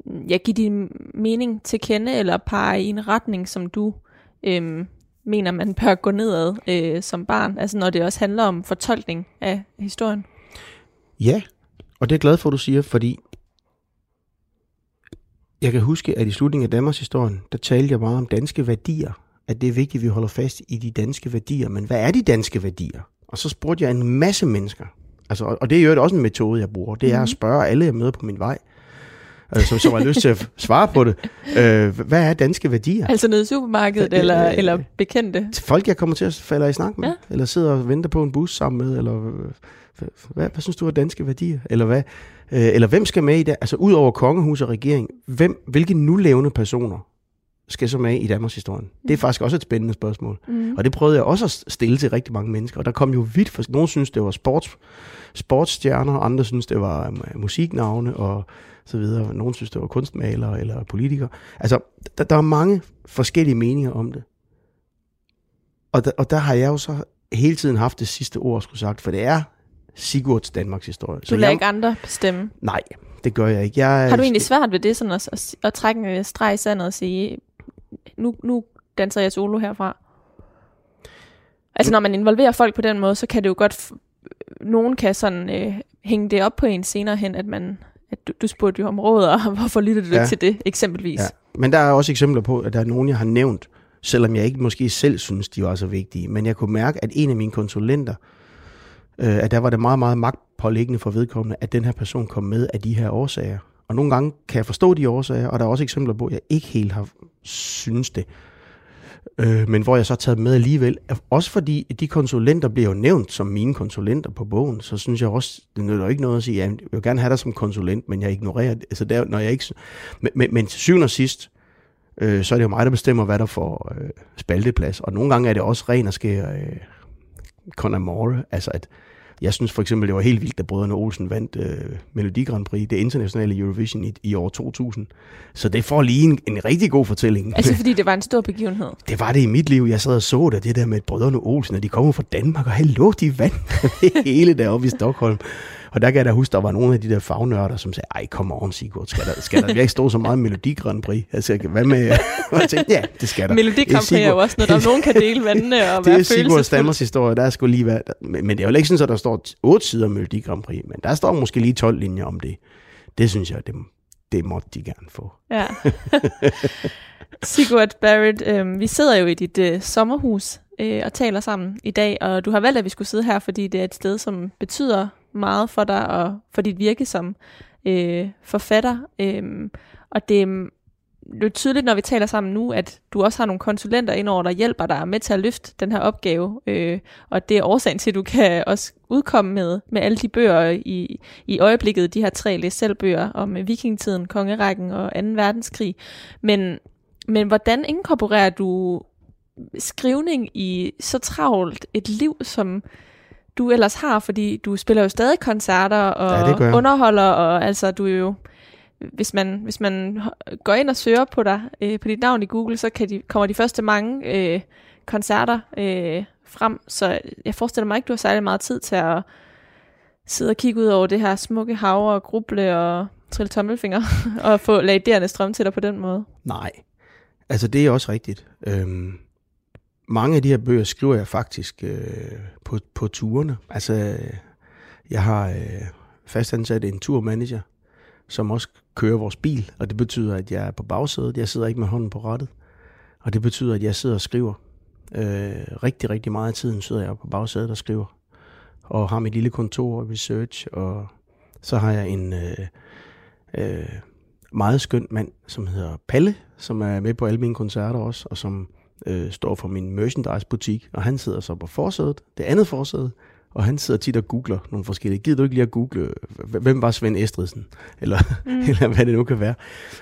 mm, ja, give din mening til kende, eller pege i en retning, som du øh, mener, man bør gå nedad øh, som barn. Altså når det også handler om fortolkning af historien. Ja, og det er jeg glad for, at du siger, fordi jeg kan huske, at i slutningen af Danmarks historien, der talte jeg meget om danske værdier. At det er vigtigt, at vi holder fast i de danske værdier. Men hvad er de danske værdier? Og så spurgte jeg en masse mennesker. Altså, og- det er jo også en metode, jeg bruger. Det er at spørge alle, jeg møder på min vej. Øh, som, som har lyst til at svare på det. Øh, hvad er danske værdier? Altså nede i supermarkedet, Øh, eller, øh, eller bekendte. Folk, jeg kommer til at falde i snak med, Ja. eller sidder og venter på en bus sammen med, eller hvad, hvad, hvad synes du er danske værdier? Eller hvad? Øh, eller hvem skal med i det? Altså ud over kongehus og regering, hvem, hvilke nulevende personer skal så med i Danmarks historien? Det er faktisk også et spændende spørgsmål. Mm. Og det prøvede jeg også at stille til rigtig mange mennesker. Og der kom jo vidt for... Nogle synes, det var sports, sportsstjerner, andre synes, det var øh, musiknavne og så videre. Nogle synes, det var kunstmalere eller politikere. Altså, der, der er mange forskellige meninger om det. Og der, og der har jeg jo så hele tiden haft det sidste ord, skulle sagt, for det er Sigurds Danmarks historie. Du lader jeg, ikke andre bestemme. Nej, det gør jeg ikke. Jeg, Har du egentlig svært ved det, sådan at, at, at trække en streg i sandet og sige, nu, nu danser jeg solo herfra? Altså når man involverer folk på den måde, så kan det jo godt, nogen kan sådan øh, hænge det op på en senere hen, at man, at du, du spurgte jo om råd, og hvorfor lytter du ja. Til det, eksempelvis? Ja. Men der er også eksempler på, at der er nogen, jeg har nævnt, selvom jeg ikke måske selv synes, de var så vigtige. Men jeg kunne mærke, at en af mine konsulenter, øh, at der var det meget, meget magtpåliggende for vedkommende, at den her person kom med af de her årsager. Og nogle gange kan jeg forstå de årsager, og der er også eksempler på, at jeg ikke helt har synes det. Øh, men hvor jeg så har taget med alligevel. Også fordi de konsulenter bliver jo nævnt som mine konsulenter på bogen, så synes jeg også, det nytter ikke noget at sige, at jeg vil gerne have dig som konsulent, men jeg ignorerer det. Altså der, når jeg ikke, men, men, men til syvende og sidst, øh, så er det jo mig, der bestemmer, hvad der får øh, spalteplads. Og nogle gange er det også ren og skær øh, con amore. Altså at, jeg synes for eksempel, det var helt vildt, da Brødrene Olsen vandt øh, Melodi Grand Prix, det internationale Eurovision i, i år 2000. Så det får lige en, en rigtig god fortælling. Altså fordi det var en stor begivenhed. Det var det i mit liv. Jeg sad og så det, det der med Brødrene Olsen, og de kommer fra Danmark, og hallo, de vandt hele deroppe i Stockholm. Og der kan jeg da huske, der var nogle af de der fagnørder, som sagde, ej, kom on, Sigurd, skal der, skal der virkelig stå så meget Melodi Grand Prix? Altså, hvad med... Og jeg tænkte, ja, det skal der. Melodi Grand Prix er jo også noget, der nogen kan dele vandene og Det være er Sigurd. Stammers historie, der skulle lige være... Men, men det er jo ikke sådan, at der står otte sider Melodi Grand Prix, men der står måske lige 12 linjer om det. Det synes jeg, det, det måtte de gerne få. Ja. Sigurd Barrett, øh, vi sidder jo i dit øh, sommerhus øh, og taler sammen i dag, og du har valgt, at vi skulle sidde her, fordi det er et sted, som betyder meget for dig og for dit virke som øh, forfatter. Øh, og det er jo tydeligt, når vi taler sammen nu, at du også har nogle konsulenter indover, der hjælper dig med til at løfte den her opgave. Øh, og det er årsagen til, at du kan også udkomme med, med alle de bøger i, i øjeblikket, de her tre læs om øh, vikingetiden, kongerækken og 2. verdenskrig. Men, men hvordan inkorporerer du skrivning i så travlt et liv, som du ellers har, fordi du spiller jo stadig koncerter og Ja, underholder, og altså du er jo hvis man, hvis man går ind og søger på dig, øh, på dit navn i Google, så kan de, kommer de første mange øh, koncerter øh, frem. Så jeg forestiller mig ikke, du har særlig meget tid til at sidde og kigge ud over det her smukke hav og gruble og trille tommelfinger og få lagderende strøm til dig på den måde. Nej, altså det er også rigtigt. Øhm, mange af de her bøger skriver jeg faktisk øh, på, på turene. Altså, jeg har øh, fastansat en turmanager, som også kører vores bil, og det betyder, at jeg er på bagsædet. Jeg sidder ikke med hånden på rattet, og det betyder, at jeg sidder og skriver. Øh, rigtig, rigtig meget af tiden sidder jeg på bagsædet og skriver, og har mit lille kontor og research, og så har jeg en... Øh, øh, meget skøn mand, som hedder Palle, som er med på alle mine koncerter også, og som øh, står for min merchandise-butik, og han sidder så på forsædet, det andet forsæde, og han sidder tit og googler nogle forskellige. Gider du ikke lige at google, hvem var Svend Estridsen? Eller, mm. eller hvad det nu kan være.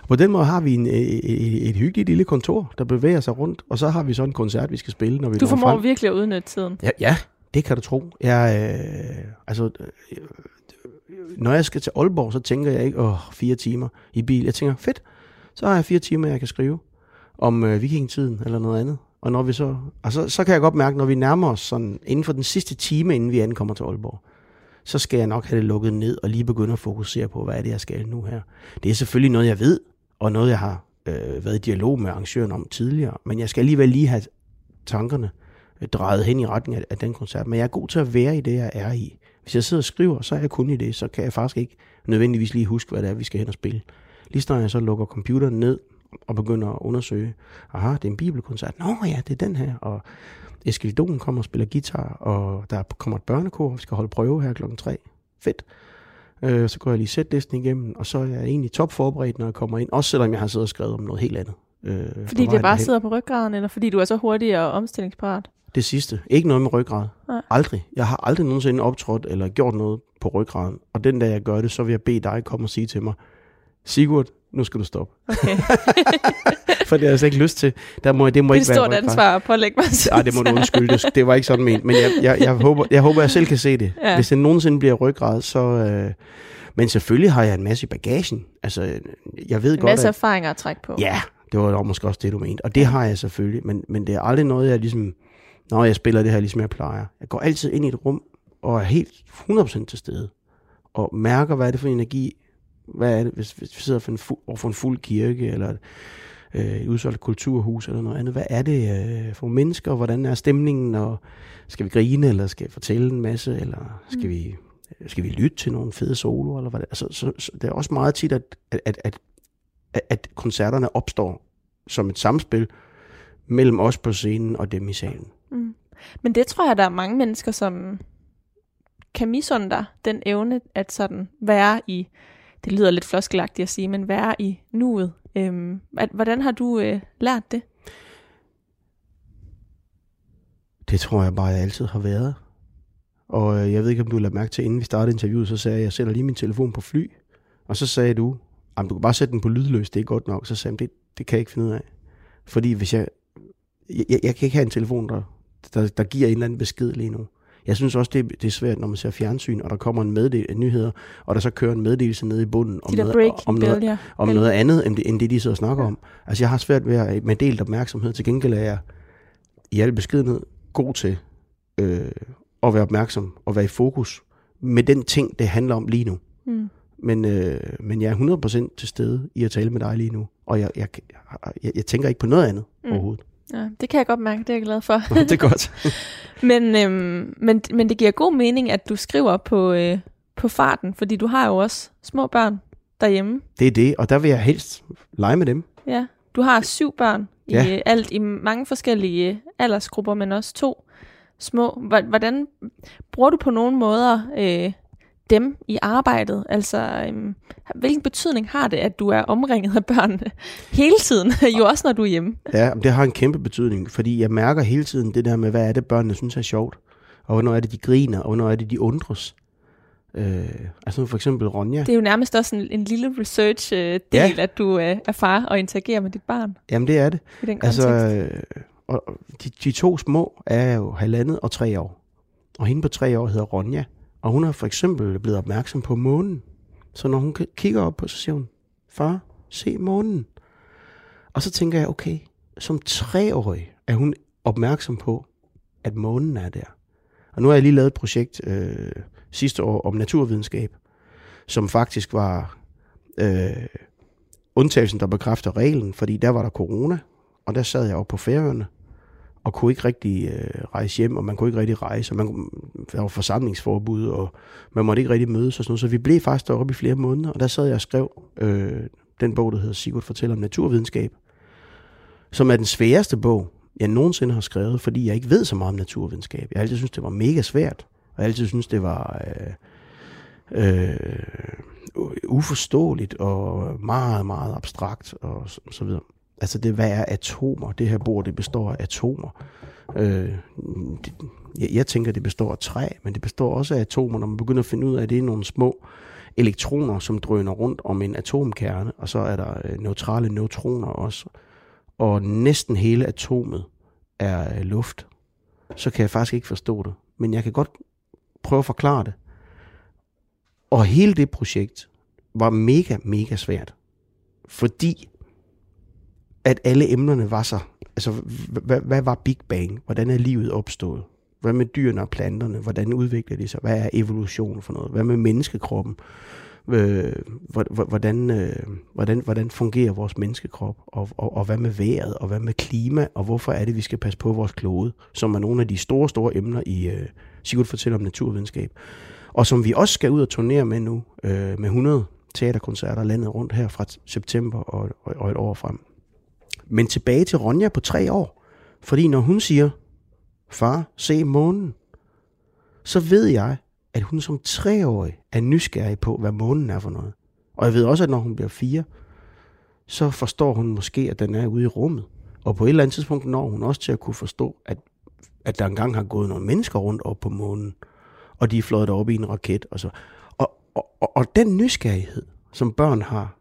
På den måde har vi en, et, et hyggeligt lille kontor, der bevæger sig rundt, og så har vi så en koncert, vi skal spille, når vi Du formår frem. virkelig at udnytte tiden. Ja, ja, det kan du tro. Jeg, øh, altså, øh, når jeg skal til Aalborg, så tænker jeg ikke, åh, fire timer i bil. Jeg tænker, fedt, så har jeg fire timer, jeg kan skrive om øh, vikingetiden eller noget andet. Og når vi så, og så, så kan jeg godt mærke, når vi nærmer os sådan, inden for den sidste time, inden vi ankommer til Aalborg, så skal jeg nok have det lukket ned og lige begynde at fokusere på, hvad er det, jeg skal nu her. Det er selvfølgelig noget, jeg ved, og noget, jeg har øh, været i dialog med arrangøren om tidligere, men jeg skal alligevel lige have tankerne øh, drejet hen i retning af, af den koncert. Men jeg er god til at være i det, jeg er i. Hvis jeg sidder og skriver, så er jeg kun i det, så kan jeg faktisk ikke nødvendigvis lige huske, hvad det er, vi skal hen og spille. Lige snart jeg så lukker computeren ned og begynder at undersøge, aha, det er en bibelkoncert. Nå ja, det er den her. Og Eskild Don kommer og spiller guitar, og der kommer et børnekor, vi skal holde prøve her klokken 3. Fedt. Øh, så går jeg lige sætlisten igennem, og så er jeg egentlig top forberedt, når jeg kommer ind. Også selvom jeg har siddet og skrevet om noget helt andet. Øh, Fordi det bare derhen. sidder på ryggraden, eller fordi du er så hurtig og omstillingsparat? Det sidste. Ikke noget med ryggrad. Nej. Aldrig. Jeg har aldrig nogensinde optrådt eller gjort noget på ryggraden. Og den dag jeg gør det, så vil jeg bede dig komme og sige til mig, Sigurd, nu skal du stoppe. Okay. For det har jeg slet ikke lyst til. Der må, det må det er ikke et stort være ryggrad. ansvar at pålægge mig. Ej, det må du undskylde. Det, det var ikke sådan ment. Men jeg, jeg, jeg, håber, jeg håber, jeg selv kan se det. Ja. Hvis det nogensinde bliver ryggrad, så... Øh, men selvfølgelig har jeg en masse i bagagen. Altså, jeg ved En godt, masse at... erfaringer at trække på. Ja, det var nok måske også det, du mente. Og det har jeg selvfølgelig, men, men det er aldrig noget, jeg ligesom, når jeg spiller det her, ligesom jeg plejer. Jeg går altid ind i et rum, og er helt 100% til stede. Og mærker, hvad er det for energi, hvad er det, hvis, hvis vi sidder for en fu- over for en fuld kirke, eller øh, et udsolgt kulturhus, eller noget andet. Hvad er det øh, for mennesker, og hvordan er stemningen, og skal vi grine, eller skal vi fortælle en masse, eller skal vi skal vi lytte til nogle fede soloer, eller hvad det er. Altså, så, så, det er også meget tit, at, at, at, at at- at koncerterne opstår som et samspil mellem os på scenen og dem i salen. Mm. Men det tror jeg, der er mange mennesker, som kan misunde dig, den evne at sådan være i, det lyder lidt floskelagtigt at sige, men være i nuet. Øhm, at, hvordan har du øh, lært det? Det tror jeg bare, jeg altid har været. Og øh, jeg ved ikke, om du lader mærke til, inden vi startede interviewet, så sagde jeg, jeg sætter lige min telefon på fly. Og så sagde du, "Jamen, du kan bare sætte den på lydløs, det er godt nok. Så sagde jeg, det, det kan jeg ikke finde ud af. Fordi hvis jeg, jeg, jeg, jeg kan ikke have en telefon, der, der, der giver en eller anden besked lige nu. Jeg synes også, det, er- det er svært, når man ser fjernsyn, og der kommer en meddel, nyheder, og der så kører en meddelelse nede i bunden om, De noget, breaking om, noget, bølger. om noget andet, end det, end det, de sidder og snakker om. Altså, jeg har svært ved at med delt opmærksomhed. Til gengæld er jeg i al beskedenhed god til øh, at være opmærksom og være i fokus, med den ting, det handler om lige nu. Mm. Men, øh, men jeg er 100% til stede i at tale med dig lige nu. Og jeg, jeg, jeg, jeg tænker ikke på noget andet mm. overhovedet. Ja, det kan jeg godt mærke, det er jeg glad for. det er godt. men, øhm, men, men det giver god mening, at du skriver på, øh, på farten, fordi du har jo også små børn derhjemme. Det er det, og der vil jeg helst lege med dem. Ja, du har syv børn i Ja. øh, alt i mange forskellige øh, aldersgrupper, men også to små. Hvordan bruger du på nogle måder øh, dem i arbejdet? Altså, øhm, hvilken betydning har det, at du er omringet af børn hele tiden, jo også når du er hjemme? Ja, det har en kæmpe betydning, fordi jeg mærker hele tiden det der med, hvad er det, børnene synes er sjovt, og hvornår er det, de griner, og hvornår er det, de undres. Øh, altså for eksempel Ronja. Det er jo nærmest også en, en lille research-del, Ja. at du øh, er far og interagerer med dit barn Jamen det er det. i den kontekst. Altså, øh, og de, de to små er jo halvandet og tre år. Og hende på tre år hedder Ronja. Og hun er for eksempel blevet opmærksom på månen. Så når hun kigger op på, så siger hun, far, se månen. Og så tænker jeg, okay, som treårig er hun opmærksom på, at månen er der. Og nu har jeg lige lavet et projekt øh, sidste år om naturvidenskab, som faktisk var øh, undtagelsen, der bekræfter reglen, fordi der var der corona, og der sad jeg oppe på færøerne, og kunne ikke rigtig øh, rejse hjem, og man kunne ikke rigtig rejse, og man, der var forsamlingsforbud, og man måtte ikke rigtig mødes og sådan noget, så vi blev faktisk deroppe i flere måneder, og der sad jeg og skrev øh, den bog, der hedder Sigurd fortæller om naturvidenskab, som er den sværeste bog, jeg nogensinde har skrevet, fordi jeg ikke ved så meget om naturvidenskab. Jeg har altid synes det var mega svært, og jeg altid synes det var øh, øh, uforståeligt og meget, meget abstrakt og så, så videre. Altså det, hvad er atomer? Det her bord, det består af atomer. Øh, det, jeg, jeg tænker, det består af træ, men det består også af atomer, når man begynder at finde ud af, at det er nogle små elektroner, som drøner rundt om en atomkerne, og så er der øh, neutrale neutroner også. Og næsten hele atomet er øh, luft. Så kan jeg faktisk ikke forstå det. Men jeg kan godt prøve at forklare det. Og hele det projekt var mega, mega svært. Fordi at alle emnerne var så... Altså, hvad, hvad var Big Bang? Hvordan er livet opstået? Hvad med dyrene og planterne? Hvordan udvikler de sig? Hvad er evolution for noget? Hvad med menneskekroppen? Øh, hvordan, øh, hvordan, hvordan fungerer vores menneskekrop? Og, og, og hvad med vejret? Og hvad med klima? Og hvorfor er det, vi skal passe på vores klode? Som er nogle af de store, store emner i øh, Sigurd fortæller om naturvidenskab. Og som vi også skal ud og turnere med nu, øh, med 100 teaterkoncerter landet rundt her fra september og, og, og et år frem. Men tilbage til Ronja på tre år. Fordi når hun siger, far, se månen, så ved jeg, at hun som treårig er nysgerrig på, hvad månen er for noget. Og jeg ved også, at når hun bliver fire, så forstår hun måske, at den er ude i rummet. Og på et eller andet tidspunkt når hun også til at kunne forstå, at, at der engang har gået nogle mennesker rundt op på månen, og de er fløjet op i en raket. Og, så. Og, og, og, og den nysgerrighed, som børn har,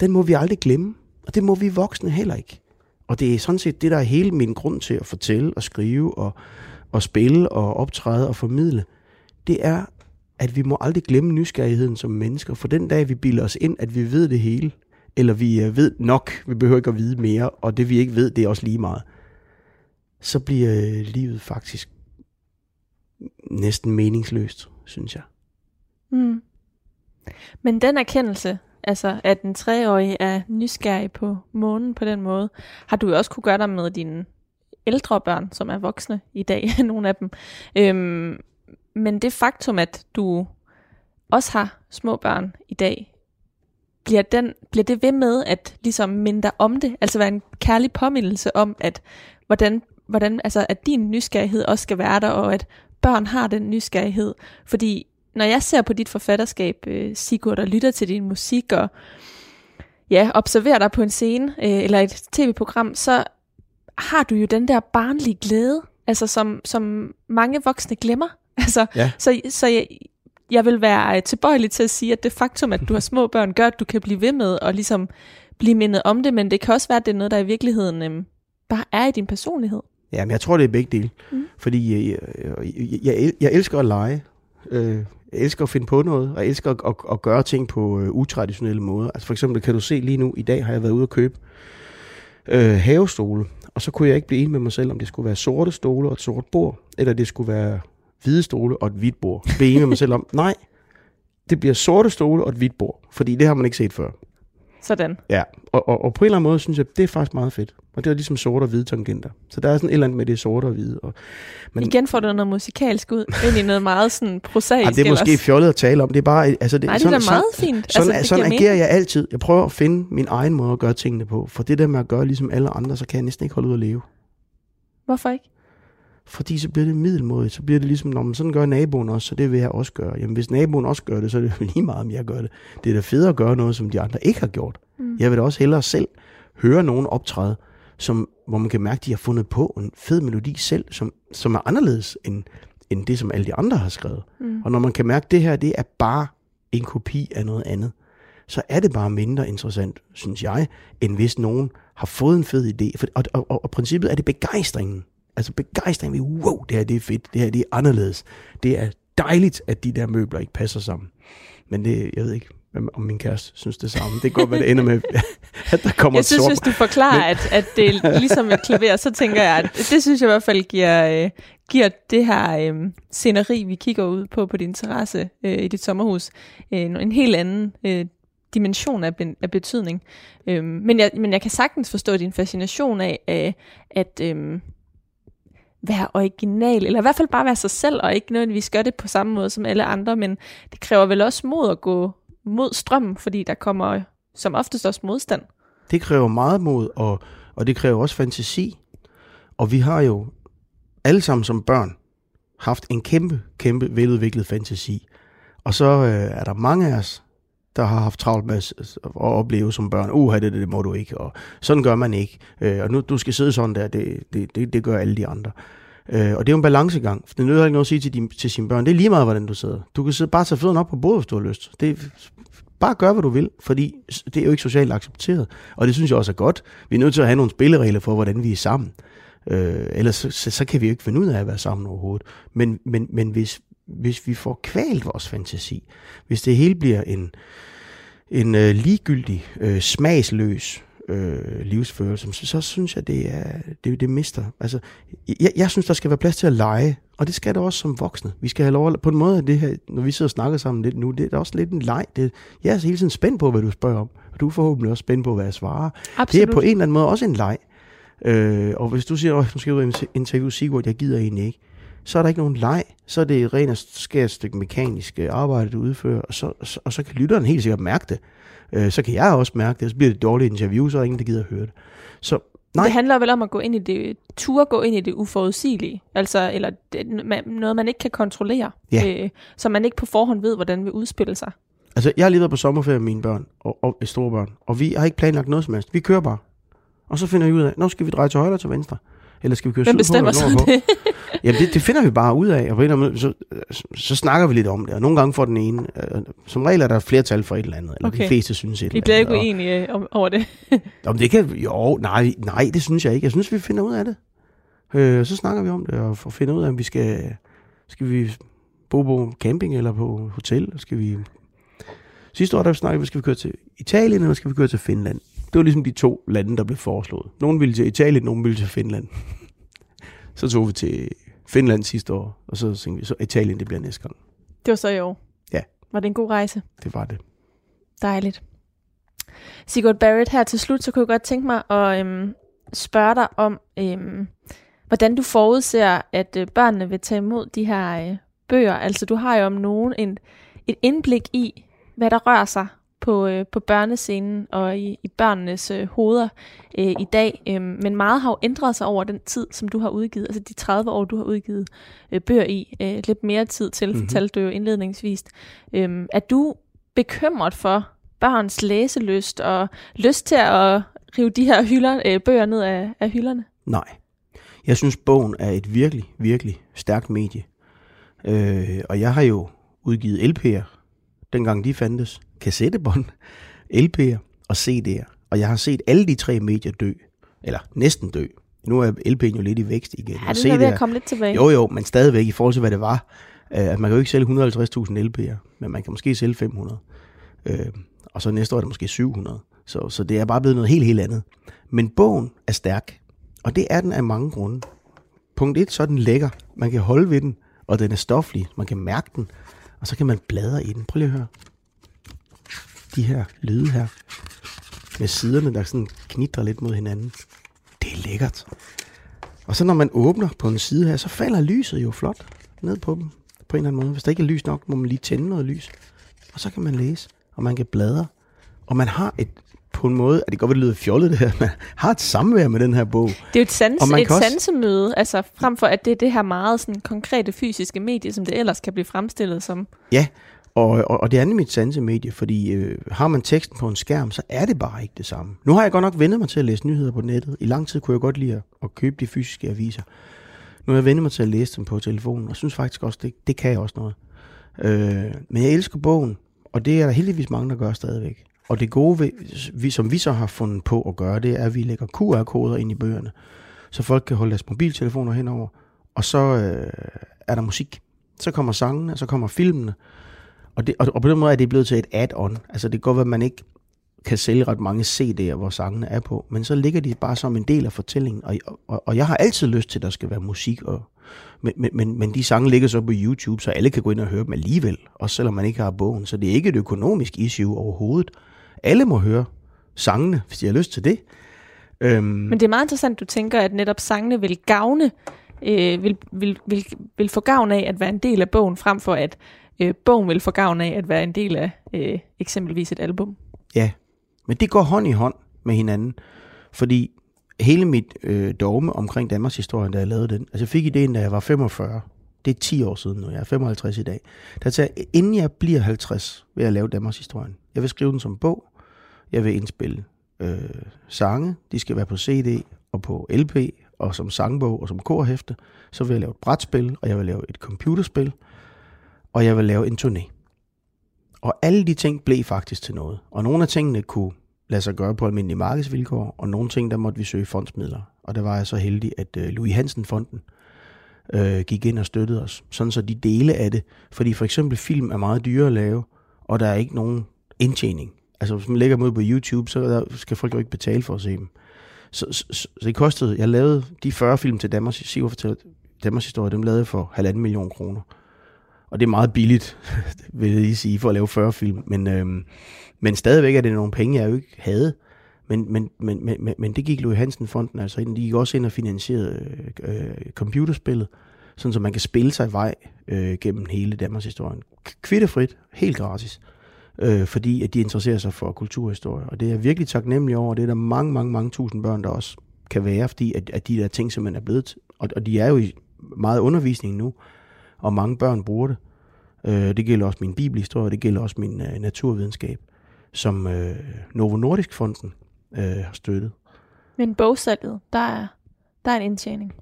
den må vi aldrig glemme. Og det må vi voksne heller ikke. Og det er sådan set det, der er hele min grund til at fortælle og skrive og, og spille og optræde og formidle. Det er, at vi må aldrig glemme nysgerrigheden som mennesker. For den dag, vi bilder os ind, at vi ved det hele, eller vi øh, ved nok, vi behøver ikke at vide mere, og det vi ikke ved, det er også lige meget, så bliver øh, livet faktisk næsten meningsløst, synes jeg. Mm. Men den erkendelse, altså at en treårig er nysgerrig på månen på den måde, har du jo også kunne gøre dig med dine ældre børn, som er voksne i dag, nogle af dem. Øhm, men det faktum, at du også har små børn i dag, bliver, den, bliver det ved med at ligesom minde dig om det? Altså være en kærlig påmindelse om, at hvordan, hvordan, altså, at din nysgerrighed også skal være der, og at børn har den nysgerrighed. Fordi når jeg ser på dit forfatterskab, øh, Sigurd, og lytter til din musik, og ja, observerer dig på en scene, øh, eller et tv-program, så har du jo den der barnlige glæde, altså som, som mange voksne glemmer. Altså, Ja. Så, så jeg, jeg vil være øh, tilbøjelig til at sige, at det faktum, at du har små børn, gør, at du kan blive ved med at ligesom blive mindet om det, men det kan også være, at det er noget, der i virkeligheden øh, bare er i din personlighed. Ja, men jeg tror, det er begge dele. Mm. Fordi jeg, jeg, jeg, jeg elsker at lege. Øh, elsker at finde på noget, og jeg elsker at, at, at gøre ting på øh, utraditionelle måder. Altså for eksempel kan du se lige nu, i dag har jeg været ude at købe øh, havestole, og så kunne jeg ikke blive enig med mig selv, om det skulle være sorte stole og et sort bord, eller det skulle være hvide stole og et hvidt bord. Blive enig med mig selv om, nej, det bliver sorte stole og et hvidt bord, fordi det har man ikke set før. Sådan. Ja, og, og, og på en eller anden måde synes jeg, det er faktisk meget fedt. Og det er ligesom sorte og hvide tangenter. Så der er sådan et eller andet med det sorte og hvide. Og, men, Igen får du noget musikalsk ud, ind i noget meget sådan prosaisk. Ja, det er måske ellers. fjollet at tale om. Det er bare... Altså, det, Nej, det sådan, er meget sådan, fint. Sådan, altså, sådan agerer jeg altid. Jeg prøver at finde min egen måde at gøre tingene på. For det der med at gøre ligesom alle andre, så kan jeg næsten ikke holde ud at leve. Hvorfor ikke? Fordi så bliver det middelmådigt. Så bliver det ligesom, når man sådan gør naboen også, så det vil jeg også gøre. Jamen hvis naboen også gør det, så er det jo lige meget, om jeg gør det. Det er da federe at gøre noget, som de andre ikke har gjort. Mm. Jeg vil da også hellere selv høre nogen optræde, som, hvor man kan mærke, at de har fundet på en fed melodi selv, som, som er anderledes end, end det, som alle de andre har skrevet. Mm. Og når man kan mærke, at det her, det er bare en kopi af noget andet, så er det bare mindre interessant, synes jeg, end hvis nogen har fået en fed idé. For, og, og, og, og princippet er det begejstringen. Altså begejstring ved, wow, det her det er fedt, det her det er anderledes. Det er dejligt, at de der møbler ikke passer sammen. Men det, jeg ved ikke, om min kæreste synes det samme. Det kan godt være, det ender med, at der kommer Jeg synes, sort. hvis du forklarer, Men... at, at det er ligesom et klaver, så tænker jeg, at det synes jeg i hvert fald giver, øh, giver det her øh, sceneri, vi kigger ud på på din terrasse øh, i dit sommerhus, øh, en helt anden øh, dimension af, af betydning. Øh, men, jeg, men jeg kan sagtens forstå din fascination af, øh, at... Øh, være original, eller i hvert fald bare være sig selv, og ikke nødvendigvis gøre det på samme måde som alle andre, men det kræver vel også mod at gå mod strømmen, fordi der kommer som oftest også modstand. Det kræver meget mod, og, og det kræver også fantasi. Og vi har jo alle sammen som børn haft en kæmpe, kæmpe veludviklet fantasi. Og så øh, er der mange af os, der har haft travlt med at opleve som børn, uh, det, det, det må du ikke, og sådan gør man ikke, øh, og nu du skal sidde sådan der, det, det, det, det gør alle de andre. Øh, og det er jo en balancegang, for det nytter ikke noget at sige til, din, til sine børn, det er lige meget, hvordan du sidder. Du kan sidde, bare tage fødderne op på bordet, hvis du har lyst. Det, bare gør, hvad du vil, fordi det er jo ikke socialt accepteret. Og det synes jeg også er godt. Vi er nødt til at have nogle spilleregler for, hvordan vi er sammen. Øh, ellers så, så, så kan vi jo ikke finde ud af at være sammen overhovedet. Men, men, men hvis, hvis vi får kvalt vores fantasi, hvis det hele bliver en, en øh, ligegyldig, øh, smagsløs øh, livsførelse, så, så synes jeg, det er det, det mister. Altså, jeg, jeg synes, der skal være plads til at lege, og det skal der også som voksne. Vi skal have lov at, på en måde, det her, når vi sidder og snakker sammen lidt nu, det er også lidt en leg. Det, jeg er hele tiden spændt på, hvad du spørger om, og du er forhåbentlig også spændt på, hvad jeg svarer. Absolut. Det er på en eller anden måde også en leg. Øh, og hvis du siger, at nu skal jeg ud og interviewe Sigurd, jeg gider egentlig ikke, så er der ikke nogen leg. Så er det rent og skært stykke mekanisk øh, arbejde, du udfører, og så, og så, og så kan lytteren helt sikkert mærke det. Øh, så kan jeg også mærke det, og så bliver det et dårligt interview, så er der ingen, der gider at høre det. Så Nej. Det handler vel om at gå ind i det, ture gå ind i det uforudsigelige, altså, eller det, noget, man ikke kan kontrollere, ja. øh, så man ikke på forhånd ved, hvordan vil udspille sig. Altså, jeg har lige været på sommerferie med mine børn og, og store børn, og vi har ikke planlagt noget som helst. Vi kører bare. Og så finder vi ud af, nu skal vi dreje til højre eller til venstre. Eller skal vi køre Hvem bestemmer så det? Jamen det, det finder vi bare ud af, og på en måde, så, så snakker vi lidt om det, og nogle gange får den ene, øh, som regel er der flertal for et eller andet, eller okay. de fleste synes et vi eller andet. Vi bliver ikke uenige om, over det. om det kan, jo, nej, nej, det synes jeg ikke. Jeg synes, vi finder ud af det. Øh, så snakker vi om det, og finder ud af, om vi skal, skal vi bo på camping eller på hotel, skal vi... Sidste år, der snakkede vi, skal vi køre til Italien, eller skal vi køre til Finland? Det var ligesom de to lande, der blev foreslået. Nogle ville til Italien, nogle ville til Finland. så tog vi til Finland sidste år, og så tænkte vi, så Italien, det bliver næste gang. Det var så i år? Ja. Var det en god rejse? Det var det. Dejligt. Sigurd Barrett, her til slut, så kunne jeg godt tænke mig at øhm, spørge dig om, øhm, hvordan du forudser, at øh, børnene vil tage imod de her øh, bøger. Altså, du har jo om nogen en, et indblik i, hvad der rører sig på, øh, på børnescenen og i, i børnenes øh, hoveder øh, i dag. Øh, men meget har jo ændret sig over den tid, som du har udgivet, altså de 30 år, du har udgivet øh, bøger i. Øh, lidt mere tid til, mm-hmm. fortalte du jo indledningsvis. Øh, er du bekymret for børns læselyst og lyst til at rive de her hylder, øh, bøger ned af, af hylderne? Nej. Jeg synes, bogen er et virkelig, virkelig stærkt medie. Øh, og jeg har jo udgivet LP'er, dengang de fandtes kassettebånd, LP'er og CD'er. Og jeg har set alle de tre medier dø. Eller næsten dø. Nu er LP'en jo lidt i vækst igen. Ja, det er ved at komme lidt tilbage. Jo, jo, men stadigvæk i forhold til, hvad det var. Uh, man kan jo ikke sælge 150.000 LP'er, men man kan måske sælge 500. Uh, øh, og så næste år er det måske 700. Så, så det er bare blevet noget helt, helt andet. Men bogen er stærk, og det er den af mange grunde. Punkt 1, så er den lækker. Man kan holde ved den, og den er stoflig. Man kan mærke den, og så kan man bladre i den. Prøv lige at høre. De her lyde her, med siderne, der sådan knitrer lidt mod hinanden. Det er lækkert. Og så når man åbner på en side her, så falder lyset jo flot ned på dem på en eller anden måde. Hvis der ikke er lys nok, må man lige tænde noget lys. Og så kan man læse, og man kan bladre. Og man har et, på en måde, at det godt vil lyde fjollet det her, man har et samvær med den her bog. Det er jo et, sans, og et også... sansemøde, altså frem for at det er det her meget sådan, konkrete fysiske medie, som det ellers kan blive fremstillet som. Ja, og, og, og det er nemlig et sansemedie, fordi øh, har man teksten på en skærm, så er det bare ikke det samme. Nu har jeg godt nok vendt mig til at læse nyheder på nettet. I lang tid kunne jeg godt lide at købe de fysiske aviser. Nu har jeg vendt mig til at læse dem på telefonen, og synes faktisk også, det, det kan jeg også noget. Øh, men jeg elsker bogen, og det er der heldigvis mange, der gør stadigvæk. Og det gode, ved, vi, som vi så har fundet på at gøre, det er, at vi lægger QR-koder ind i bøgerne, så folk kan holde deres mobiltelefoner henover, og så øh, er der musik. Så kommer sangene, så kommer filmene, og, det, og, og på den måde er det blevet til et add-on. Altså det går godt at man ikke kan sælge ret mange CD'er, hvor sangene er på, men så ligger de bare som en del af fortællingen, og, og, og jeg har altid lyst til, at der skal være musik, og, men, men, men de sange ligger så på YouTube, så alle kan gå ind og høre dem alligevel, også selvom man ikke har bogen, så det er ikke et økonomisk issue overhovedet. Alle må høre sangene, hvis de har lyst til det. Øhm, men det er meget interessant, du tænker, at netop sangene vil gavne, øh, vil, vil, vil, vil få gavn af at være en del af bogen, frem for at øh, bogen vil få gavn af at være en del af øh, eksempelvis et album. Ja, men det går hånd i hånd med hinanden, fordi hele mit øh, dogme omkring Danmarks historie, da jeg lavede den, altså jeg fik ideen, da jeg var 45, det er 10 år siden nu, jeg er 55 i dag, der sagde inden jeg bliver 50, vil jeg lave Danmarks historie. Jeg vil skrive den som bog, jeg vil indspille øh, sange, de skal være på CD og på LP, og som sangbog og som korhæfte, så vil jeg lave et brætspil, og jeg vil lave et computerspil, og jeg vil lave en turné. Og alle de ting blev faktisk til noget. Og nogle af tingene kunne lade sig gøre på almindelige markedsvilkår, og nogle ting, der måtte vi søge fondsmidler. Og der var jeg så heldig, at øh, Louis Hansen-fonden øh, gik ind og støttede os, sådan så de dele af det. Fordi for eksempel film er meget dyre at lave, og der er ikke nogen indtjening. Altså hvis man lægger dem ud på YouTube, så der skal folk jo ikke betale for at se dem. Så, så, så det kostede, jeg lavede de 40 film til Danmarks, Danmarks historie, dem lavede jeg for halvanden million kroner. Og det er meget billigt, vil jeg lige sige, for at lave 40 film. Men, øhm, men stadigvæk er det nogle penge, jeg jo ikke havde. Men, men, men, men, men det gik Louis Hansen-fonden altså ind. De gik også ind og finansierede øh, computerspillet, sådan så man kan spille sig vej øh, gennem hele Danmarks historie. Kvittefrit, helt gratis. Øh, fordi at de interesserer sig for kulturhistorie. Og det er virkelig taknemmelig over. Det er der mange, mange, mange tusind børn, der også kan være, fordi at, at de der ting simpelthen er blevet. Og, og de er jo i meget undervisning nu og mange børn bruger det. Øh, det gælder også min bibelhistorie, det gælder også min øh, naturvidenskab, som øh, Novo Nordisk Fonden øh, har støttet. Men bogsalget, der er, der er en indtjening.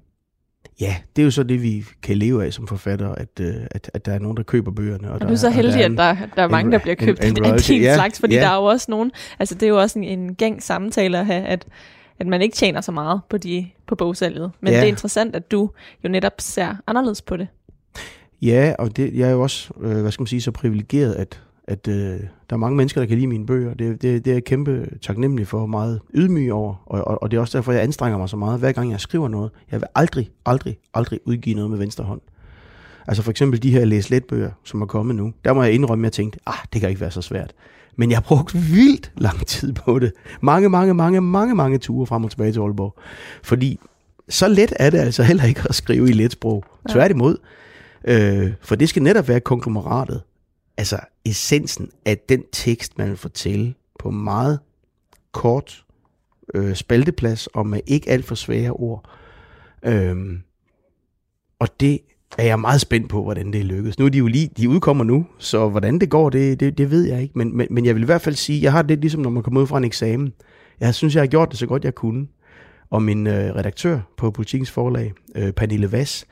Ja, det er jo så det, vi kan leve af som forfatter, at, øh, at, at der er nogen, der køber bøgerne. Og, og du er så heldig, er en, at der, der er mange, en, der bliver købt en, en af din ja, slags, fordi ja. der er jo også nogen, altså det er jo også en, en gang samtale at have, at, at man ikke tjener så meget på, de, på bogsalget. Men ja. det er interessant, at du jo netop ser anderledes på det. Ja, og det, jeg er jo også, øh, hvad skal man sige, så privilegeret, at, at øh, der er mange mennesker, der kan lide mine bøger. Det, det, det er jeg kæmpe taknemmelig for, meget ydmyg over, og, og, og det er også derfor, jeg anstrenger mig så meget, hver gang jeg skriver noget. Jeg vil aldrig, aldrig, aldrig udgive noget med venstre hånd. Altså for eksempel de her læs bøger, som er kommet nu. Der må jeg indrømme, at jeg tænkte, ah, det kan ikke være så svært. Men jeg har brugt vildt lang tid på det. Mange, mange, mange, mange, mange ture frem og tilbage til Aalborg. Fordi så let er det altså heller ikke at skrive i let sprog. Tværtimod, Øh, for det skal netop være konglomeratet. Altså essensen af den tekst, man vil fortælle på meget kort øh, spalteplads og med ikke alt for svære ord. Øh, og det er jeg meget spændt på, hvordan det lykkes. Nu er de jo lige, de udkommer nu, så hvordan det går, det, det, det ved jeg ikke. Men, men, men jeg vil i hvert fald sige, jeg har det ligesom, når man kommer ud fra en eksamen. Jeg synes, jeg har gjort det så godt, jeg kunne. Og min øh, redaktør på Politikens Forlag, øh, Pernille Vass,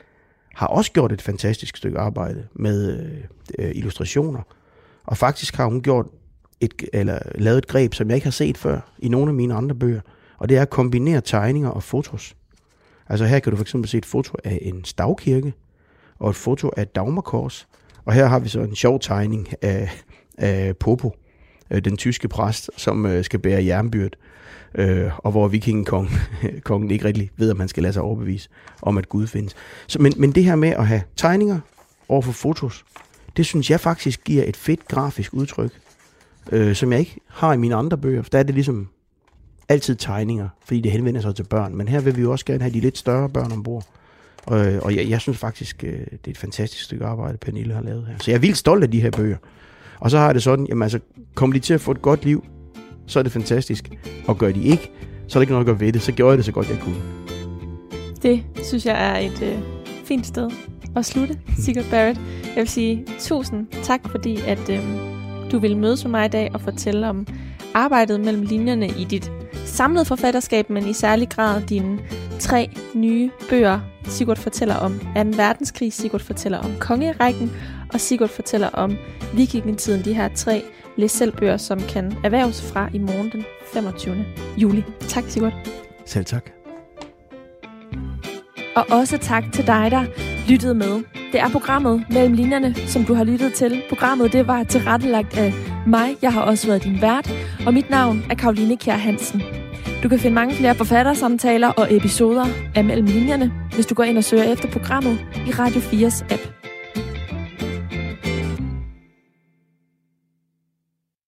har også gjort et fantastisk stykke arbejde med øh, øh, illustrationer. Og faktisk har hun gjort et, eller lavet et greb, som jeg ikke har set før i nogle af mine andre bøger. Og det er at kombinere tegninger og fotos. Altså her kan du for eksempel se et foto af en stavkirke, og et foto af dagmarkors. Og her har vi så en sjov tegning af, af Popo, øh, den tyske præst, som øh, skal bære jernbyrd øh, og hvor vikingkongen kongen ikke rigtig ved, at man skal lade sig overbevise om, at Gud findes. Så, men, men det her med at have tegninger over for fotos. Det synes jeg faktisk giver et fedt grafisk udtryk, øh, som jeg ikke har i mine andre bøger. For der er det ligesom altid tegninger, fordi det henvender sig til børn. Men her vil vi jo også gerne have de lidt større børn ombord. Og, og jeg, jeg synes faktisk, øh, det er et fantastisk stykke arbejde, Pernille har lavet her. Så jeg er vildt stolt af de her bøger. Og så har jeg det sådan, jamen altså, kom de til at få et godt liv, så er det fantastisk. Og gør de ikke, så er det ikke noget at gøre ved det. Så gjorde jeg det så godt, jeg kunne. Det synes jeg er et øh, fint sted at slutte, Sigurd Barrett. Jeg vil sige tusind tak, fordi at øh, du ville mødes med mig i dag og fortælle om arbejdet mellem linjerne i dit samlede forfatterskab, men i særlig grad dine tre nye bøger. Sigurd fortæller om 2. verdenskrig, Sigurd fortæller om kongerækken, og Sigurd fortæller om vikingetiden, de her tre læs selv bøger, som kan erhverves fra i morgen den 25. juli. Tak, Sigurd. Selv tak. Og også tak til dig, der lyttede med. Det er programmet Mellem Linjerne, som du har lyttet til. Programmet det var tilrettelagt af mig. Jeg har også været din vært. Og mit navn er Karoline Kjær Hansen. Du kan finde mange flere forfattersamtaler og episoder af Mellem Linjerne, hvis du går ind og søger efter programmet i Radio 4's app.